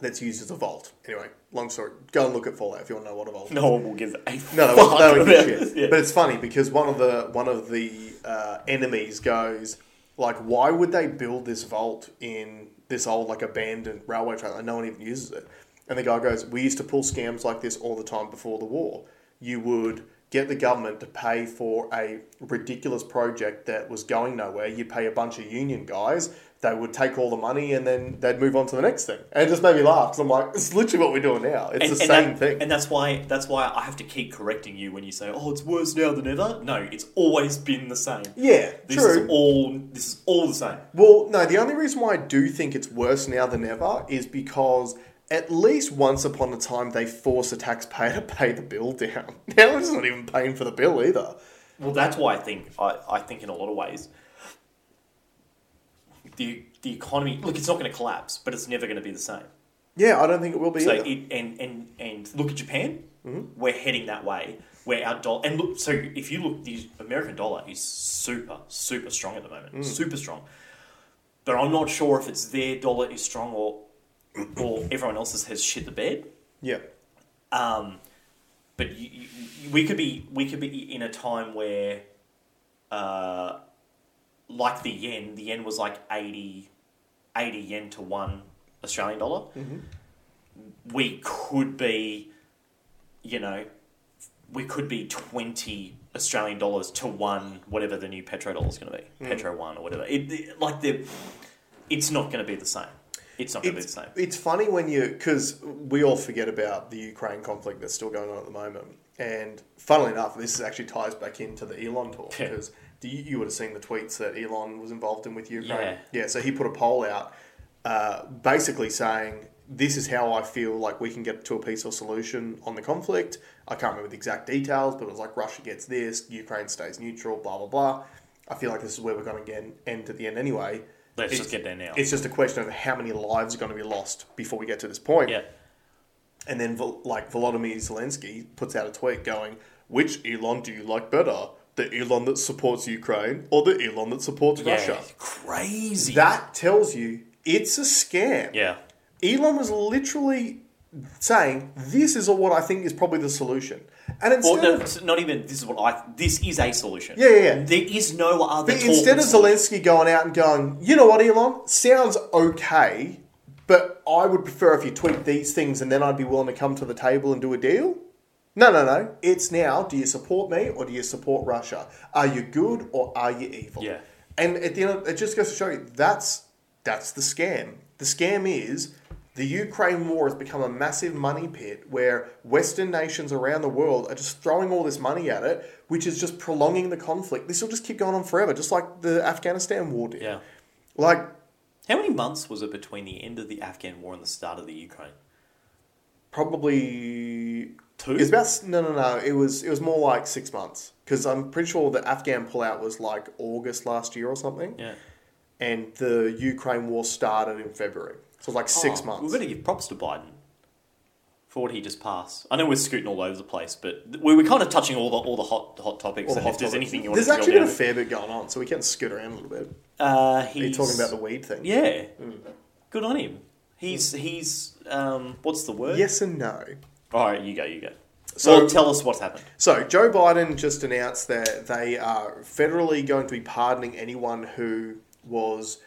that's used as a vault. Anyway, long story. Go and look at Fallout if you want to know what a vault is. No one will give a No, fuck won't, they won't give about shit. yeah. But it's funny because one of the one of the uh, enemies goes like, "Why would they build this vault in this old like abandoned railway track? Like, no one even uses it." And the guy goes, "We used to pull scams like this all the time before the war. You would get the government to pay for a ridiculous project that was going nowhere. You pay a bunch of union guys, they would take all the money and then they'd move on to the next thing. And it just made me laugh because I'm like, it's literally what we're doing now. It's the same that- thing. And that's why that's why I have to keep correcting you when you say, "Oh, it's worse now than ever." No, it's always been the same. yeah, This true. is all. This is all the same. Well, no, the only reason why I do think it's worse now than ever is because at least once upon a time they force a taxpayer to pay the bill down. Now it's not even paying for the bill either. Well, that's why I think I, I think in a lot of ways the the economy look it's not going to collapse, but it's never going to be the same. Yeah, I don't think it will be So either. it, and and and look at Japan, Mm-hmm. we're heading that way. Where our dollar and look, so if you look, the American dollar is super super strong at the moment, Mm. super strong. But I'm not sure if it's their dollar is strong or or everyone else's has shit the bed. yeah. Um, but you, you, we could be we could be in a time where, uh, like the yen, the yen was like 80, 80 yen to one Australian dollar. Mm-hmm. We could be, you know, we could be twenty Australian dollars to one whatever the new petrodollar is going to be, mm-hmm. petro one or whatever. It, it- like the, it's not going to be the same. It's not going to be the same. it's funny when you because we all forget about the Ukraine conflict that's still going on at the moment, and funnily enough, this actually ties back into the Elon talk Yeah. You, you would have seen the tweets that Elon was involved in with Ukraine. Yeah. yeah. So he put a poll out, uh, basically saying this is how I feel like we can get to a peaceful solution on the conflict. I can't remember the exact details, but it was like Russia gets this, Ukraine stays neutral, blah blah blah. I feel like this is where we're going to get end at the end anyway. Let's It's- just get there now. It's just a question of how many lives are going to be lost before we get to this point. Yeah. And then, like Volodymyr Zelensky puts out a tweet going, "Which Elon do you like better? The Elon that supports Ukraine or the Elon that supports Russia?" Crazy. That tells you it's a scam. yeah. Elon was literally saying, "This is what I think is probably the solution," and instead no, of it's not even. This is what I. This is a solution. Yeah, yeah, yeah. There is no other. But instead of. Zelensky going out and going, you know what, Elon, sounds okay, but I would prefer if you tweak these things and then I'd be willing to come to the table and do a deal. No, no, no. It's now, do you support me or do you support Russia? Are you good or are you evil? Yeah. And at the end, of, it just goes to show you that's that's the scam. The scam is the Ukraine war has become a massive money pit where Western nations around the world are just throwing all this money at it, which is just prolonging the conflict. This will just keep going on forever, just like the Afghanistan war did. Yeah. Like, How many months was it between the end of the Afghan war and the start of the Ukraine? probably Two. It's about no, no, no. It was it was more like six months because I'm pretty sure the Afghan pullout was like August last year or something, yeah. and the Ukraine war started in February. So it was like six Oh, months. We're going to give props to Biden for what he just passed. I know we're scooting all over the place, but we're kind of touching all the all the hot hot topics. All the hot if there's anything you want There's to actually been a fair bit going on, so we can scoot around a little bit. uh, Are you he's talking about the weed thing? yeah. Mm. Good on him. He's he's um, what's the word? Yes and no. All right, you go. You go. So- well, tell us what's happened. So Joe Biden just announced that they are federally going to be pardoning anyone who was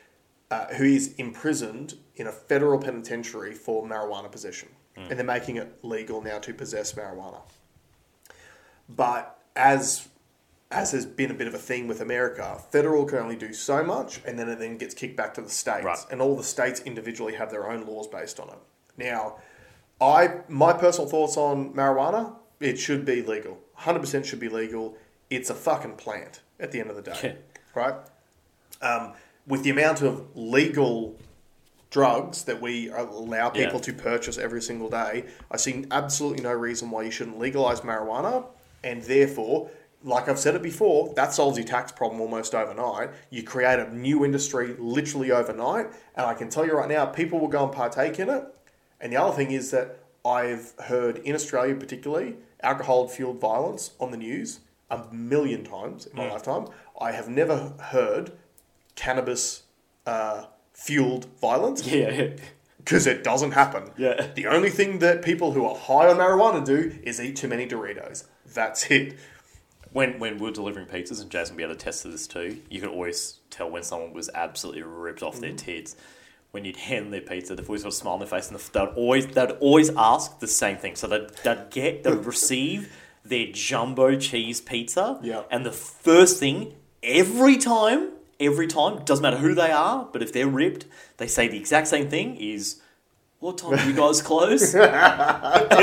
uh, who is imprisoned in a federal penitentiary for marijuana possession, and they're making it legal now to possess marijuana. But as as has been a bit of a thing with America, federal can only do so much, and then it then gets kicked back to the states, Right. and all the states individually have their own laws based on it. Now, I my personal thoughts on marijuana, it should be legal. 100% should be legal. It's a fucking plant at the end of the day, Yeah. right? Um, with the amount of legal drugs that we allow Yeah. people to purchase every single day, I see absolutely no reason why you shouldn't legalize marijuana, and therefore. Like I've said it before, that solves your tax problem almost overnight. You create a new industry literally overnight, and I can tell you right now, people will go and partake in it. And the other thing is that I've heard in Australia, particularly, alcohol fueled violence on the news a million times in my lifetime. I have never heard cannabis uh, fueled violence Yeah. because it doesn't happen. Yeah. The only thing that people who are high on marijuana do is eat too many Doritos. That's it. When when we are delivering pizzas, and Jason will be able to test to this too, you could always tell when someone was absolutely ripped off their tits. When you'd hand their pizza, they've always got a smile on their face, and they'd always they'd always ask the same thing. So they'd, they'd get they'd receive their jumbo cheese pizza. Yeah. And the first thing, every time, every time, doesn't matter who they are, but if they're ripped, they say the exact same thing is, what time do you guys close? and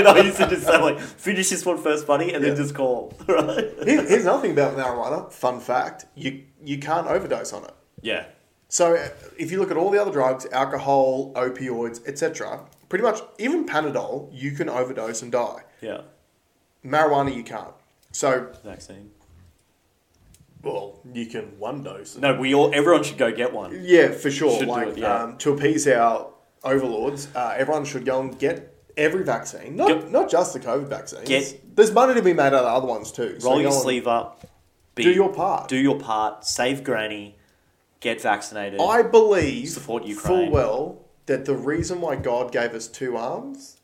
I used to just say, like, finish this one first, buddy, and Yeah. then just call. Right? Here's another thing about marijuana. Fun fact: you you can't overdose on it. Yeah. So if you look at all the other drugs, alcohol, opioids, etc., pretty much even Panadol, you can overdose and die. Yeah. Marijuana, you can't. So, Vaccine. well, you can one dose. No, we all, everyone should go get one. Yeah, for sure. Should like it, yeah. um, to appease our overlords, uh, everyone should go and get every vaccine, not Get- not just the COVID vaccines. Get- There's money to be made out of other ones too. Roll go your sleeve up. Be, Do your part. Do your part. Save Granny. Get vaccinated. I believe Support Ukraine. full well that the reason why God gave us two arms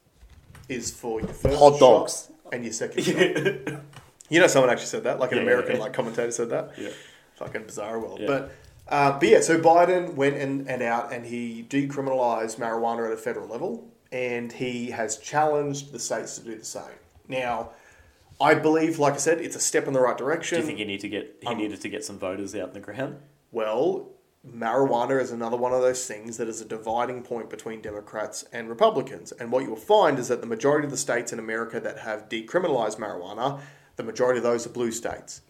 is for your first Hot shot dogs. and your second shot. You know, someone actually said that, like an Yeah, American yeah. like commentator said that. Yeah. Fucking bizarre world. Yeah. But uh, but yeah, so Biden went in and out and he decriminalized marijuana at a federal level, and he has challenged the states to do the same. Now, I believe, like I said, it's a step in the right direction. Do direction. you think he need to get he Um, needed to get some voters out in the ground? Well, marijuana is another one of those things that is a dividing point between Democrats and Republicans. And what you'll find is that the majority of the states in America that have decriminalized marijuana, the majority of those are blue states.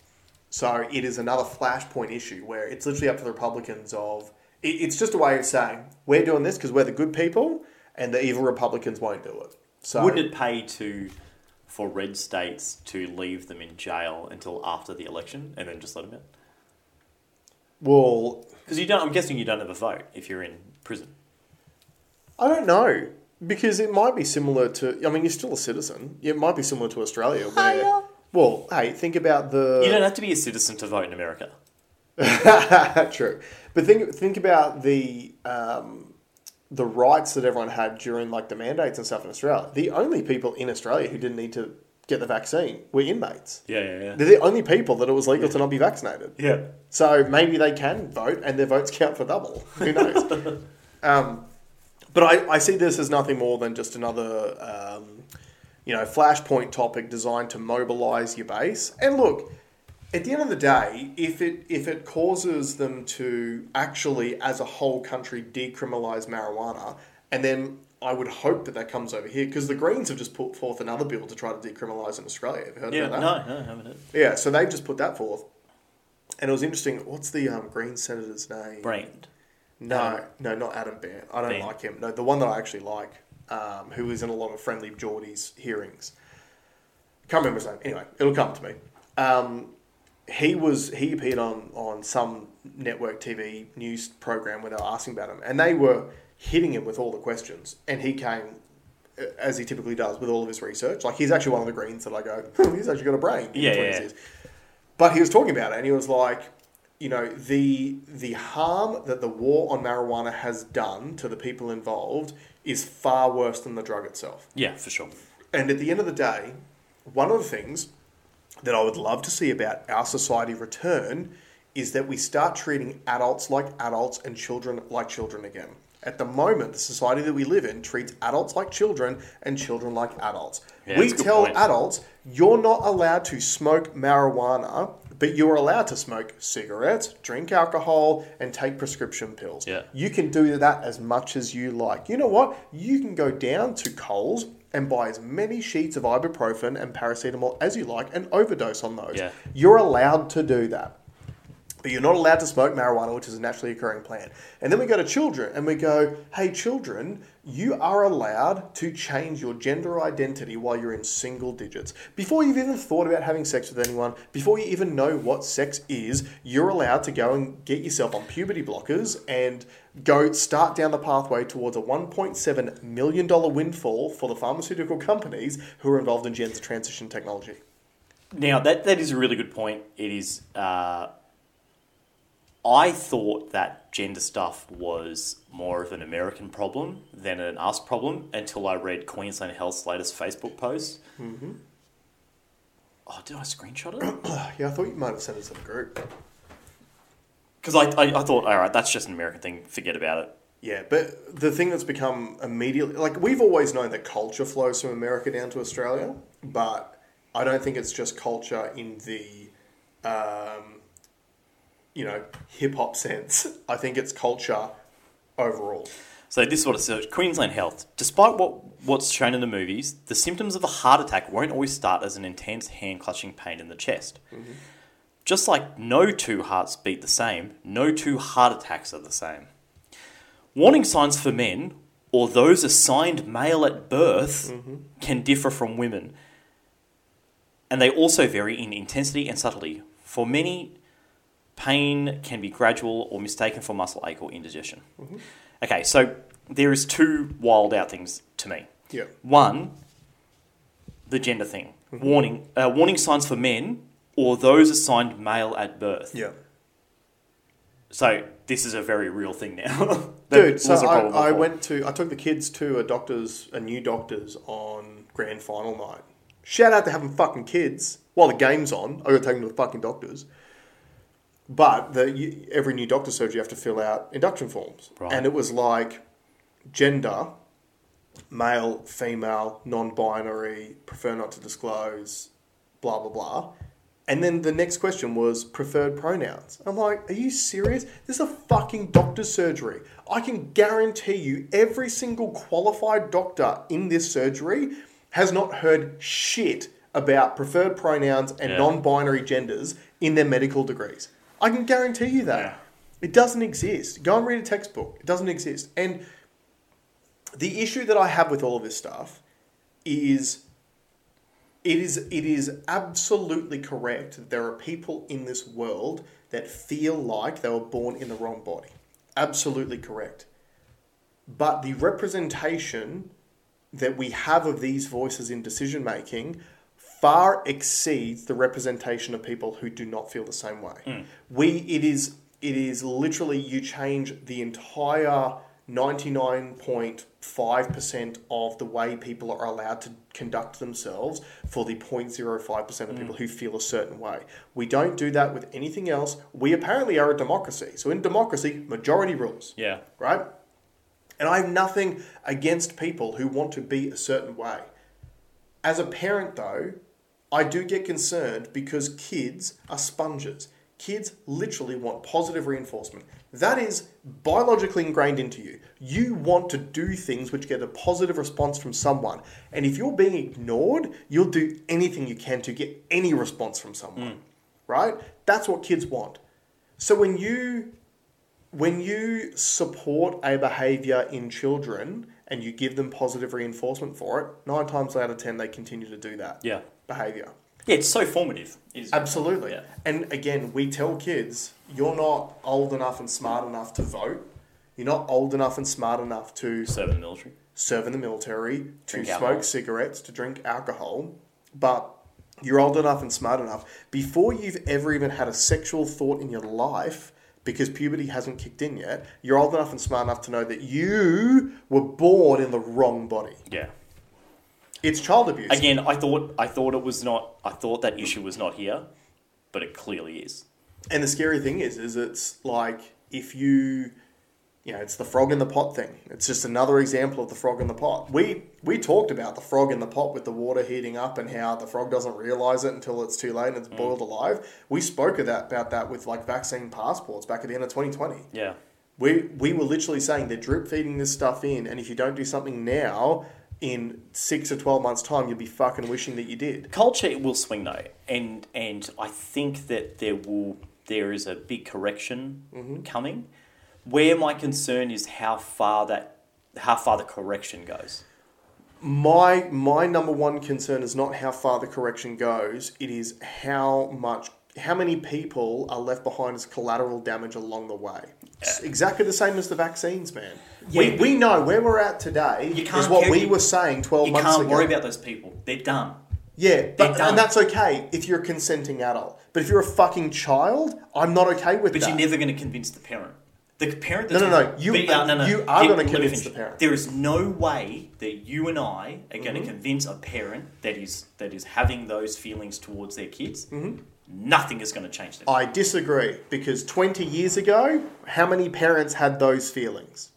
So it is another flashpoint issue where it's literally up to the Republicans of it's just a way of saying we're doing this because we're the good people and the evil Republicans won't do it. So Wouldn't it pay to for red states to leave them in jail until after the election and then just let them out? Well, Because you don't. I'm guessing you don't have a vote if you're in prison. I don't know because it might be similar to. I mean, you're still a citizen. It might be similar to Australia. Where, Hiya. well, hey, think about the. You don't have to be a citizen to vote in America. True, but think think about the um, the rights that everyone had during like the mandates and stuff in Australia. The only people in Australia who didn't need to get the vaccine We're inmates. Yeah, yeah, yeah. They're the only people that it was legal to not be vaccinated. Yeah. So maybe they can vote and their votes count for double. Who knows? um, but I, I see this as nothing more than just another, um, you know, flashpoint topic designed to mobilize your base. And look, at the end of the day, if it if it causes them to actually, as a whole country, decriminalize marijuana, and then I would hope that that comes over here because the Greens have just put forth another bill to try to decriminalize in Australia. Have you heard Yeah. about that? No, no, I haven't. heard. Yeah, so they've just put that forth. And it was interesting. What's the um, Green senator's name? Brand. No, Adam. no, not Adam Bandt. I don't Bandt. like him. No, the one that I actually like, um, who is in a lot of Friendly Geordie's hearings. Can't remember his name. Anyway, it'll come to me. Um, he was he appeared on on some network TV news program where they were asking about him, and they were hitting him with all the questions, and he came as he typically does with all of his research. Like he's actually one of the Greens that I go, "Hmm, he's actually got a brain. in Yeah, yeah, yeah. But he was talking about it, and he was like, you know, the the harm that the war on marijuana has done to the people involved is far worse than the drug itself. Yeah, for sure. And at the end of the day, one of the things that I would love to see about our society return is that we start treating adults like adults and children like children again. At the moment, the society that we live in treats adults like children and children like adults. Yeah, we that's a good tell point. adults, you're not allowed to smoke marijuana, but you're allowed to smoke cigarettes, drink alcohol, and take prescription pills. Yeah. You can do that as much as you like. You know what? You can go down to Coles and buy as many sheets of ibuprofen and paracetamol as you like and overdose on those. Yeah. You're allowed to do that. But you're not allowed to smoke marijuana, which is a naturally occurring plant. And then we go to children and we go, hey, children, you are allowed to change your gender identity while you're in single digits. Before you've even thought about having sex with anyone, before you even know what sex is, you're allowed to go and get yourself on puberty blockers and go start down the pathway towards a $1.7 million windfall for the pharmaceutical companies who are involved in gender transition technology. Now that that is a really good point. It is. Uh, I thought that gender stuff was more of an American problem than an us problem until I read Queensland Health's latest Facebook post. Mm-hmm. Oh, did I screenshot it? Yeah, I thought you might have sent it to the group. Because I, I, I thought, all right, that's just an American thing. Forget about it. Yeah, but the thing that's become immediately like we've always known that culture flows from America down to Australia, but I don't think it's just culture in the, um, you know, hip hop sense. I think it's culture overall. So this is what it says. Queensland Health. Despite what what's shown in the movies, the symptoms of a heart attack won't always start as an intense hand clutching pain in the chest. Mm-hmm. Just like no two hearts beat the same, no two heart attacks are the same. Warning signs for men, or those assigned male at birth, mm-hmm. can differ from women. And they also vary in intensity and subtlety. For many, pain can be gradual or mistaken for muscle ache or indigestion. Okay, so there is two wild out things to me. Yeah. One, the gender thing. Warning, uh, warning signs for men or those assigned male at birth. Yeah. So this is a very real thing now. Dude, so was a problem I, I went to I took the kids to a doctor's a new doctor's on grand final night. Shout out to having fucking kids while the game's on. I got to take them to the fucking doctors. But the you, every new doctor surgery you have to fill out induction forms, Right. and it was like gender, male, female, non-binary, prefer not to disclose, blah blah blah. And then the next question was preferred pronouns. I'm like, are you serious? This is a fucking doctor's surgery. I can guarantee you every single qualified doctor in this surgery has not heard shit about preferred pronouns and Yeah. non-binary genders in their medical degrees. I can guarantee you that. Yeah. It doesn't exist. Go and read a textbook. It doesn't exist. And the issue that I have with all of this stuff is it is it is absolutely correct that there are people in this world that feel like they were born in the wrong body. Absolutely correct. But the representation that we have of these voices in decision making far exceeds the representation of people who do not feel the same way. Hmm. We it is it is literally you change the entire 99.5% of the way people are allowed to conduct themselves for the 0.05% of hmm. people who feel a certain way. We don't do that with anything else. We apparently are a democracy. So in democracy, majority rules Yeah. right? And I have nothing against people who want to be a certain way. As a parent, though, I do get concerned because kids are sponges. Kids literally want positive reinforcement. That is biologically ingrained into you. You want to do things which get a positive response from someone. And if you're being ignored, you'll do anything you can to get any response from someone. Mm. Right? That's what kids want. So when you when you support a behavior in children and you give them positive reinforcement for it, nine times out of ten they continue to do that Yeah. Behavior. Yeah, it's so formative. Is Absolutely. Yeah. And again, we tell kids, you're not old enough and smart enough to vote. You're not old enough and smart enough to serve in the military. serve in the military, to Drink smoke alcohol. cigarettes, to drink alcohol, but you're old enough and smart enough before you've ever even had a sexual thought in your life because puberty hasn't kicked in yet. You're old enough and smart enough to know that you were born in the wrong body. Yeah. It's child abuse. Again, I thought I thought it was not. I thought that issue was not here, but it clearly is. And the scary thing is, is it's like if you, you know, it's the frog in the pot thing. It's just another example of the frog in the pot. We we talked about the frog in the pot with the water heating up and how the frog doesn't realize it until it's too late and it's mm. boiled alive. We spoke of that about that with like vaccine passports back at the end of 2020. Yeah. We we were literally saying they're drip feeding this stuff in, and if you don't do something now, in six or twelve months' time, you'll be fucking wishing that you did. Culture will swing though, and and I think that there will there is a big correction Mm-hmm. coming. Where my concern is how far that how far the correction goes. My my number one concern is not how far the correction goes. It is how much how many people are left behind as collateral damage along the way. It's exactly the same as the vaccines, man. Yeah, we, we know where we're at today You is can't what care- we were saying twelve months ago. You can't worry about those people. They're done. yeah, but and that's okay if you're a consenting adult. But if you're a fucking child, I'm not okay with But that. But you're never going to convince the parent. The parent. No, That's no, no. You- But, uh, no, no. you are gonna convince the parent. There is no way that you and I are Mm-hmm. going to convince a parent that is that is having those feelings towards their kids. Mm-hmm. Nothing is going to change that. I disagree because 20 years ago, how many parents had those feelings?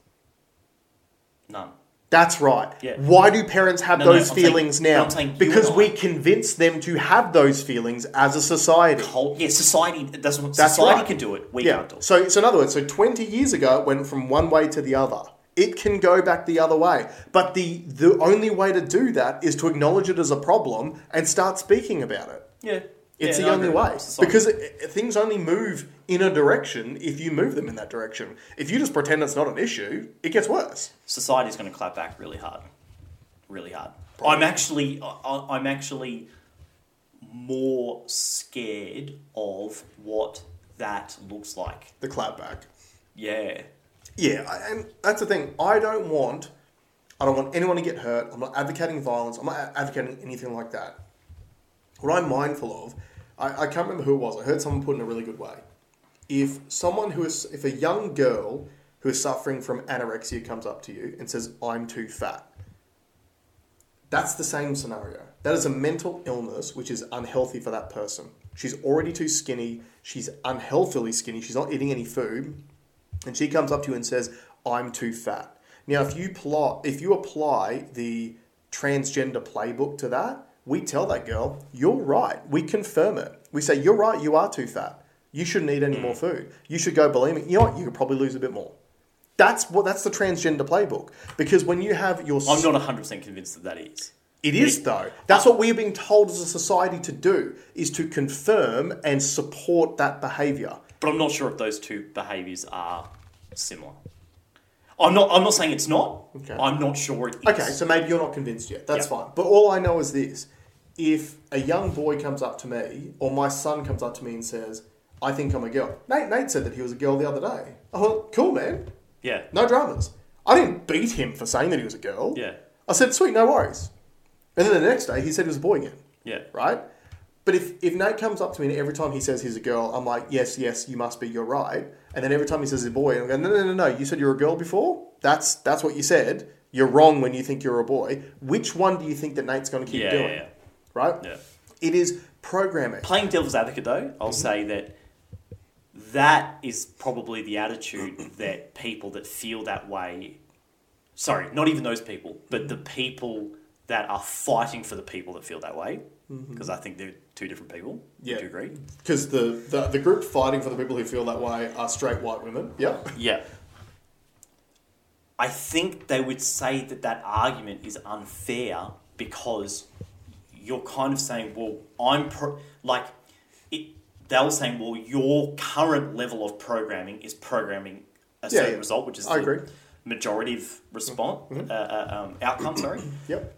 None. That's right. Yeah. Why do parents have No, no, those saying- feelings now? Saying you because we convince them to have those feelings as a society. Whole, yeah, society does what That's society right. can do it. We yeah. can't do it. So, so in other words, so 20 years ago, it went from one way to the other. It can go back the other way. But the, the only way to do that is to acknowledge it as a problem and start speaking about it. Yeah, It's Yeah, the I only way. Because it, things only move in a direction if you move them in that direction. If you just pretend it's not an issue, it gets worse. society's going to clap back really hard, really hard. I'm actually, I, I'm actually more scared of what that looks like. The clapback. Yeah, Yeah, I- and that's the thing. I don't want, I don't want anyone to get hurt. I'm not advocating violence. I'm not advocating anything like that. What I'm mindful of, I, I can't remember who it was. I heard someone put in a really good way. If someone who is, if a young girl who is suffering from anorexia comes up to you and says, "I'm too fat," that's the same scenario. That is a mental illness which is unhealthy for that person. She's already too skinny. She's unhealthily skinny. She's not eating any food and she comes up to you and says, "I'm too fat." Now, if you plot, if you apply the transgender playbook to that, we tell that girl, "You're right." We confirm it. We say, "You're right. You are too fat. You shouldn't eat any more mm. food. You should go bulimic. You know what? You could probably lose a bit more." That's what. That's the transgender playbook. Because when you have your, I'm not 100 percent convinced that that is. it is though. That's what we're being told as a society to do: is to confirm and support that behaviour. But I'm not sure if those two behaviours are similar. I'm not. I'm not saying it's not. Okay. I'm not sure it is. Okay, so maybe you're not convinced yet. That's Yeah. fine. But all I know is this: if a young boy comes up to me, or my son comes up to me and says, "I think I'm a girl," Nate Nate said that he was a girl the other day. Oh, well, cool, man. Yeah. No dramas. I didn't beat him for saying that he was a girl. Yeah. I said, "Sweet, no worries." And then the next day, he said he was a boy again. Yeah. Right? But if, if Nate comes up to me and every time he says he's a girl, I'm like, yes, yes, you must be, you're right. And then every time he says he's a boy, I'm going, no, no, no, no, you said you're a girl before? That's that's what you said. You're wrong when you think you're a boy. Which one do you think that Nate's going to keep Yeah, doing? yeah, yeah. Right? Yeah. It is programming. Playing devil's advocate, though, I'll mm-hmm. say that that is probably the attitude mm-hmm. that people that feel that way. Sorry, not even those people, but mm-hmm. the people that are fighting for the people that feel that way, because I think they're two different people. Yeah. do you agree? Because the, the, the group fighting for the people who feel that way are straight white women. Yep. Yeah. I think they would say that that argument is unfair because you're kind of saying, well, I'm pro- like, it, they were saying, well, your current level of programming is programming a Yeah, certain yeah. result, which is I the agree. majority of response uh, uh, um, outcome. Sorry, Yep.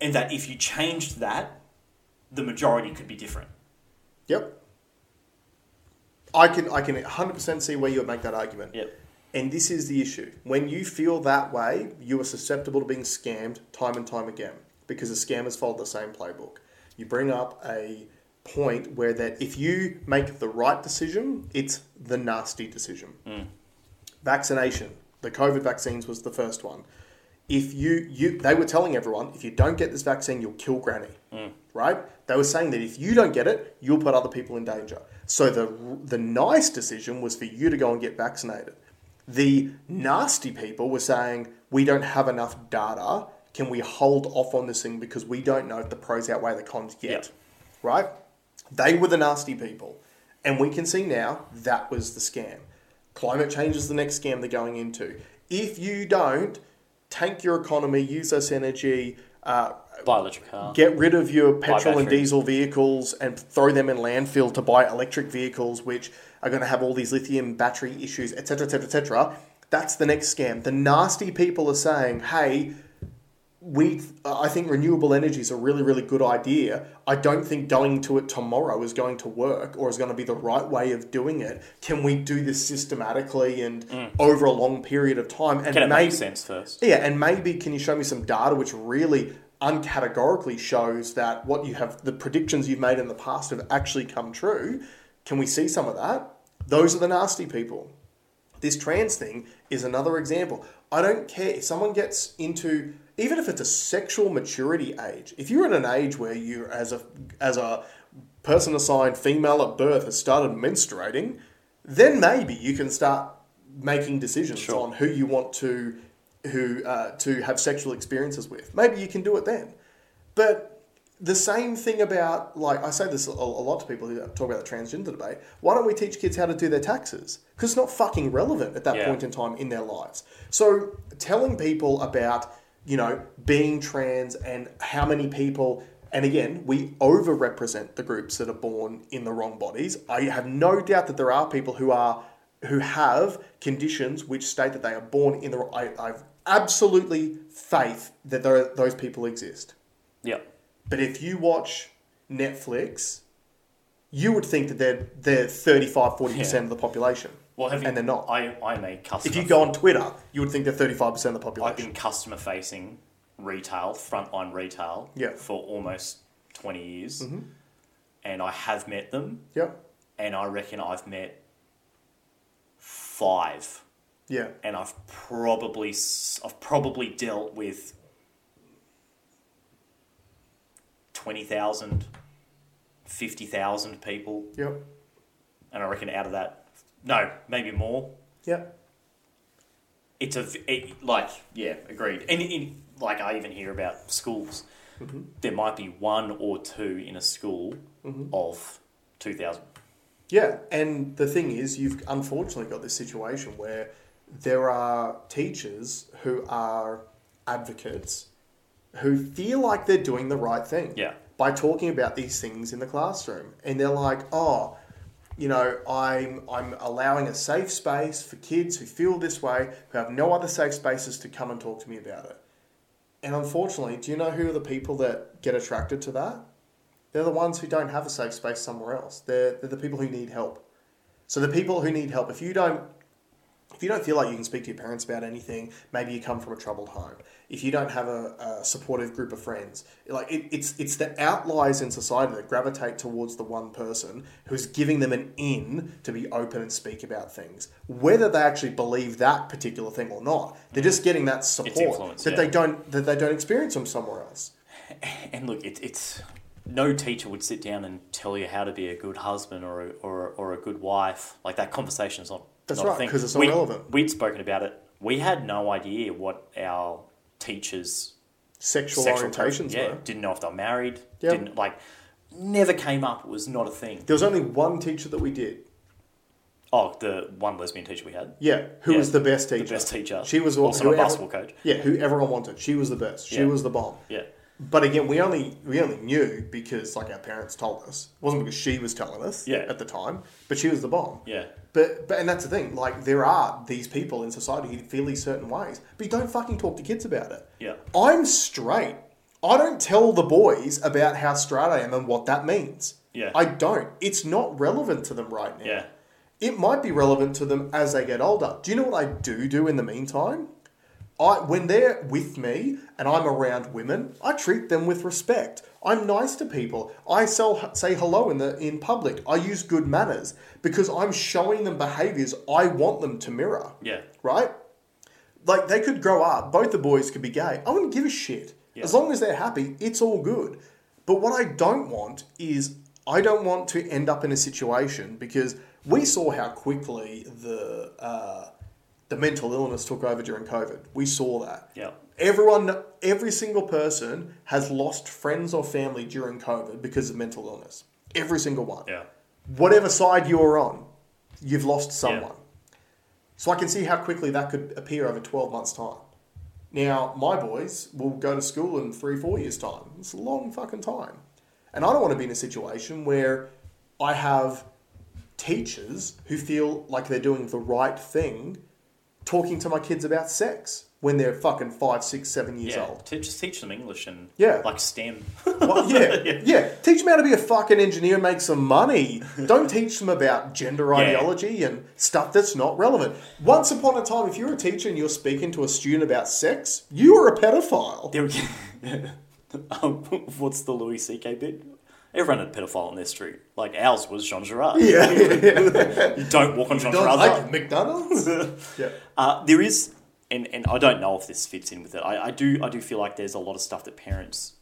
and that if you changed that, the majority could be different. Yep. I can I can 100% see where you would make that argument. Yep. And this is the issue. When you feel that way, you are susceptible to being scammed time and time again because the scammers follow the same playbook. You bring up a point where that if you make the right decision, it's the nasty decision. Mm. Vaccination. The COVID vaccines was the first one. If you, you they were telling everyone, if you don't get this vaccine, you'll kill granny. Mm. Right? They were saying that if you don't get it, you'll put other people in danger. So the the nice decision was for you to go and get vaccinated. The nasty people were saying, we don't have enough data. Can we hold off on this thing because we don't know if the pros outweigh the cons yet? Yep. Right? They were the nasty people. And we can see now that was the scam. Climate change is the next scam they're going into. If you don't tank your economy, use less energy, uh, Buy electric car. get rid of your petrol and diesel vehicles and throw them in landfill to buy electric vehicles, which are going to have all these lithium battery issues, etc., etc., etc. That's the next scam. The nasty people are saying, "Hey, we, I think renewable energy is a really, really good idea. I don't think going to it tomorrow is going to work or is going to be the right way of doing it. Can we do this systematically and over a long period of time? And Mm. Can it maybe, make sense first? yeah, and maybe can you show me some data which really uncategorically shows that what you have, the predictions you've made in the past have actually come true? Can we see some of that? Those are the nasty people. This trans thing is another example. I don't care if someone gets into even if it's a sexual maturity age. If you're at an age where you as a as a person assigned female at birth has started menstruating, then maybe you can start making decisions Sure. on who you want to who uh, to have sexual experiences with. Maybe you can do it then. But the same thing about like I say this a, a lot to people who talk about the transgender debate. Why don't we teach kids how to do their taxes? Because it's not fucking relevant at that Yeah. point in time in their lives. So telling people about you know being trans and how many people. And again, we overrepresent the groups that are born in the wrong bodies. I have no doubt that there are people who are who have conditions which state that they are born in the. I, I've absolutely faith that there are, those people exist. Yeah. But if you watch Netflix, you would think that they're they're 35 40% Yeah. of the population. Well, have you, and they're not. I, I'm a customer. If you go on Twitter, you would think they're 35% of the population. I've population. been customer facing retail, frontline retail, Yeah. Mm-hmm. for almost 20 years. And I have met them, Yeah. and I reckon I've met five. Yeah. And I've probably s- I've probably dealt with 20,000, 50,000 people. Yeah. And I reckon out of that, no, maybe more. Yeah. it's a it, like yeah agreed and in, like i even hear about schools mm-hmm. there might be one or two in a school mm-hmm. of 2000 Yeah, and the thing is, you've unfortunately got this situation where there are teachers who are advocates who feel like they're doing the right thing Yeah. by talking about these things in the classroom, and they're like, "Oh, you know, I'm I'm allowing a safe space for kids who feel this way, who have no other safe spaces to come and talk to me about it." And unfortunately, do you know who are the people that get attracted to that? They're the ones who don't have a safe space somewhere else. They're, they're the people who need help. So the people who need help, if you don't if you don't feel like you can speak to your parents about anything, maybe you come from a troubled home. If you don't have a, a supportive group of friends, like it, it's it's the outliers in society that gravitate towards the one person who's giving them an in to be open and speak about things, whether they actually believe that particular thing or not. They're just getting that support that yeah. they don't that they don't experience from somewhere else. and look it, it's no teacher would sit down and tell you how to be a good husband or a, or, or a good wife like that conversation is not That's not right, thing. 'cause it's We- irrelevant. we'd spoken about it we had no idea what our teachers Sexual, sexual orientations yeah were. didn't know if they were married Yeah. didn't like never came up it was not a thing There was only one teacher that we did. oh the one lesbian teacher we had Yeah, who Yeah, was the best teacher? the best teacher She was also a basketball coach Yeah, who everyone wanted. She was the best. She Yeah. was the bomb. yeah But again, we only we only knew because like our parents told us. It wasn't because she was telling us Yeah. at the time, but she was the bomb. yeah But but and that's the thing. Like there are these people in society who feel these certain ways, but you don't fucking talk to kids about it. yeah I'm straight. I don't tell the boys about how straight I am and what that means. Yeah. I don't. It's not relevant to them right now. yeah It might be relevant to them as they get older. Do you know what I do do in the meantime? I when they're with me and I'm around women, I treat them with respect. I'm nice to people. I sell, say hello in the in public. I use good manners because I'm showing them behaviors I want them to mirror. yeah Right? Like they could grow up, both the boys could be gay. I wouldn't give a shit. Yeah. As long as they're happy, it's all good. But what I don't want is I don't want to end up in a situation because we saw how quickly the uh, the mental illness took over during COVID. We saw that. yeah Everyone, every single person has lost friends or family during COVID because of mental illness. Every single one yeah whatever side you're on, you've lost someone. Yeah. So I can see how quickly that could appear over 12 months' time. Now, my boys will go to school in three, four years' time. It's a long fucking time. And I don't want to be in a situation where I have teachers who feel like they're doing the right thing talking to my kids about sex when they're fucking five, six, seven years yeah old. just teach them english and Yeah. like stem Well, yeah, yeah, Teach them how to be a fucking engineer and make some money. Don't teach them about gender Yeah. ideology and stuff that's not relevant. Once upon a time, if you're a teacher and you're speaking to a student about sex, you are a pedophile. There, we um, what's the Louis C.K. bit? Everyone had a pedophile on their street. Like ours was Jean Girard. Yeah, You don't walk on Jean don't like. McDonald's. yeah, Uh, there is, and, and I don't know if this fits in with it. I, I do I do feel like there's a lot of stuff that parents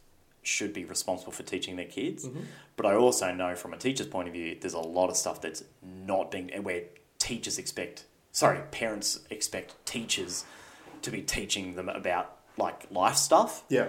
should be responsible for teaching their kids, Mm-hmm. but I also know from a teacher's point of view, there's a lot of stuff that's not being where teachers expect. Sorry, parents expect teachers to be teaching them about like life stuff. Yeah.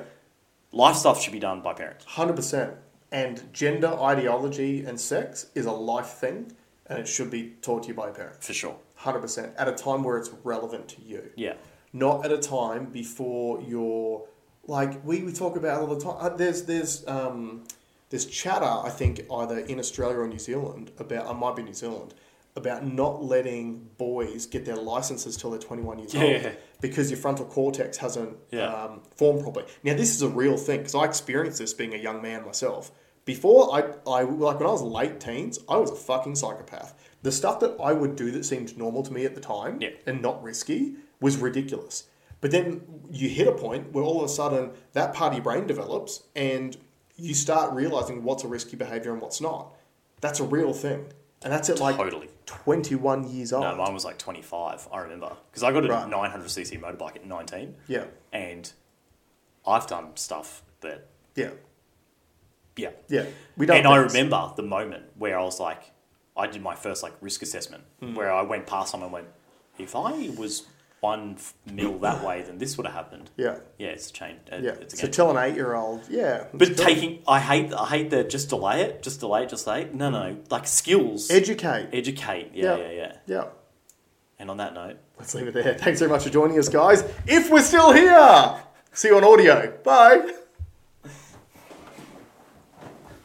Life stuff should be done by parents. Hundred percent. And gender ideology and sex is a life thing, and it should be taught to you by a parent. For sure. Hundred percent. At a time where it's relevant to you, Yeah. not at a time before you're like we, we talk about all the time. Uh, there's there's um, there's chatter I think either in Australia or New Zealand about I might be New Zealand about not letting boys get their licenses till they're 21 years Yeah. old because your frontal cortex hasn't Yeah. um, formed properly. Now this is a real thing because I experienced this being a young man myself. Before I, I like when I was late teens, I was a fucking psychopath. The stuff that I would do that seemed normal to me at the time Yeah. and not risky was ridiculous. But then you hit a point where all of a sudden that part of your brain develops and you start realizing what's a risky behavior and what's not. That's a real thing. And that's at like Totally. 21 years old. No, mine was like 25, I remember. Because I got a Right. 900cc motorbike at 19. yeah. And I've done stuff that, Yeah. yeah. Yeah. We don't And I remember the moment where I was like, I did my first like risk assessment, Hmm. where I went past someone and went, if I was one mil that way, then this would have happened. Yeah. Yeah, it's a change. uh, Yeah. It's a So tell an eight year old, yeah. but taking, I hate, I hate that. Just delay it. Just delay it. Just delay it. No, no, like skills. educate. educate. Yeah, Yeah. yeah, yeah. Yeah. And on that note, Let's leave it there. Thanks very much for joining us, guys. If we're still here, see you on audio. Bye.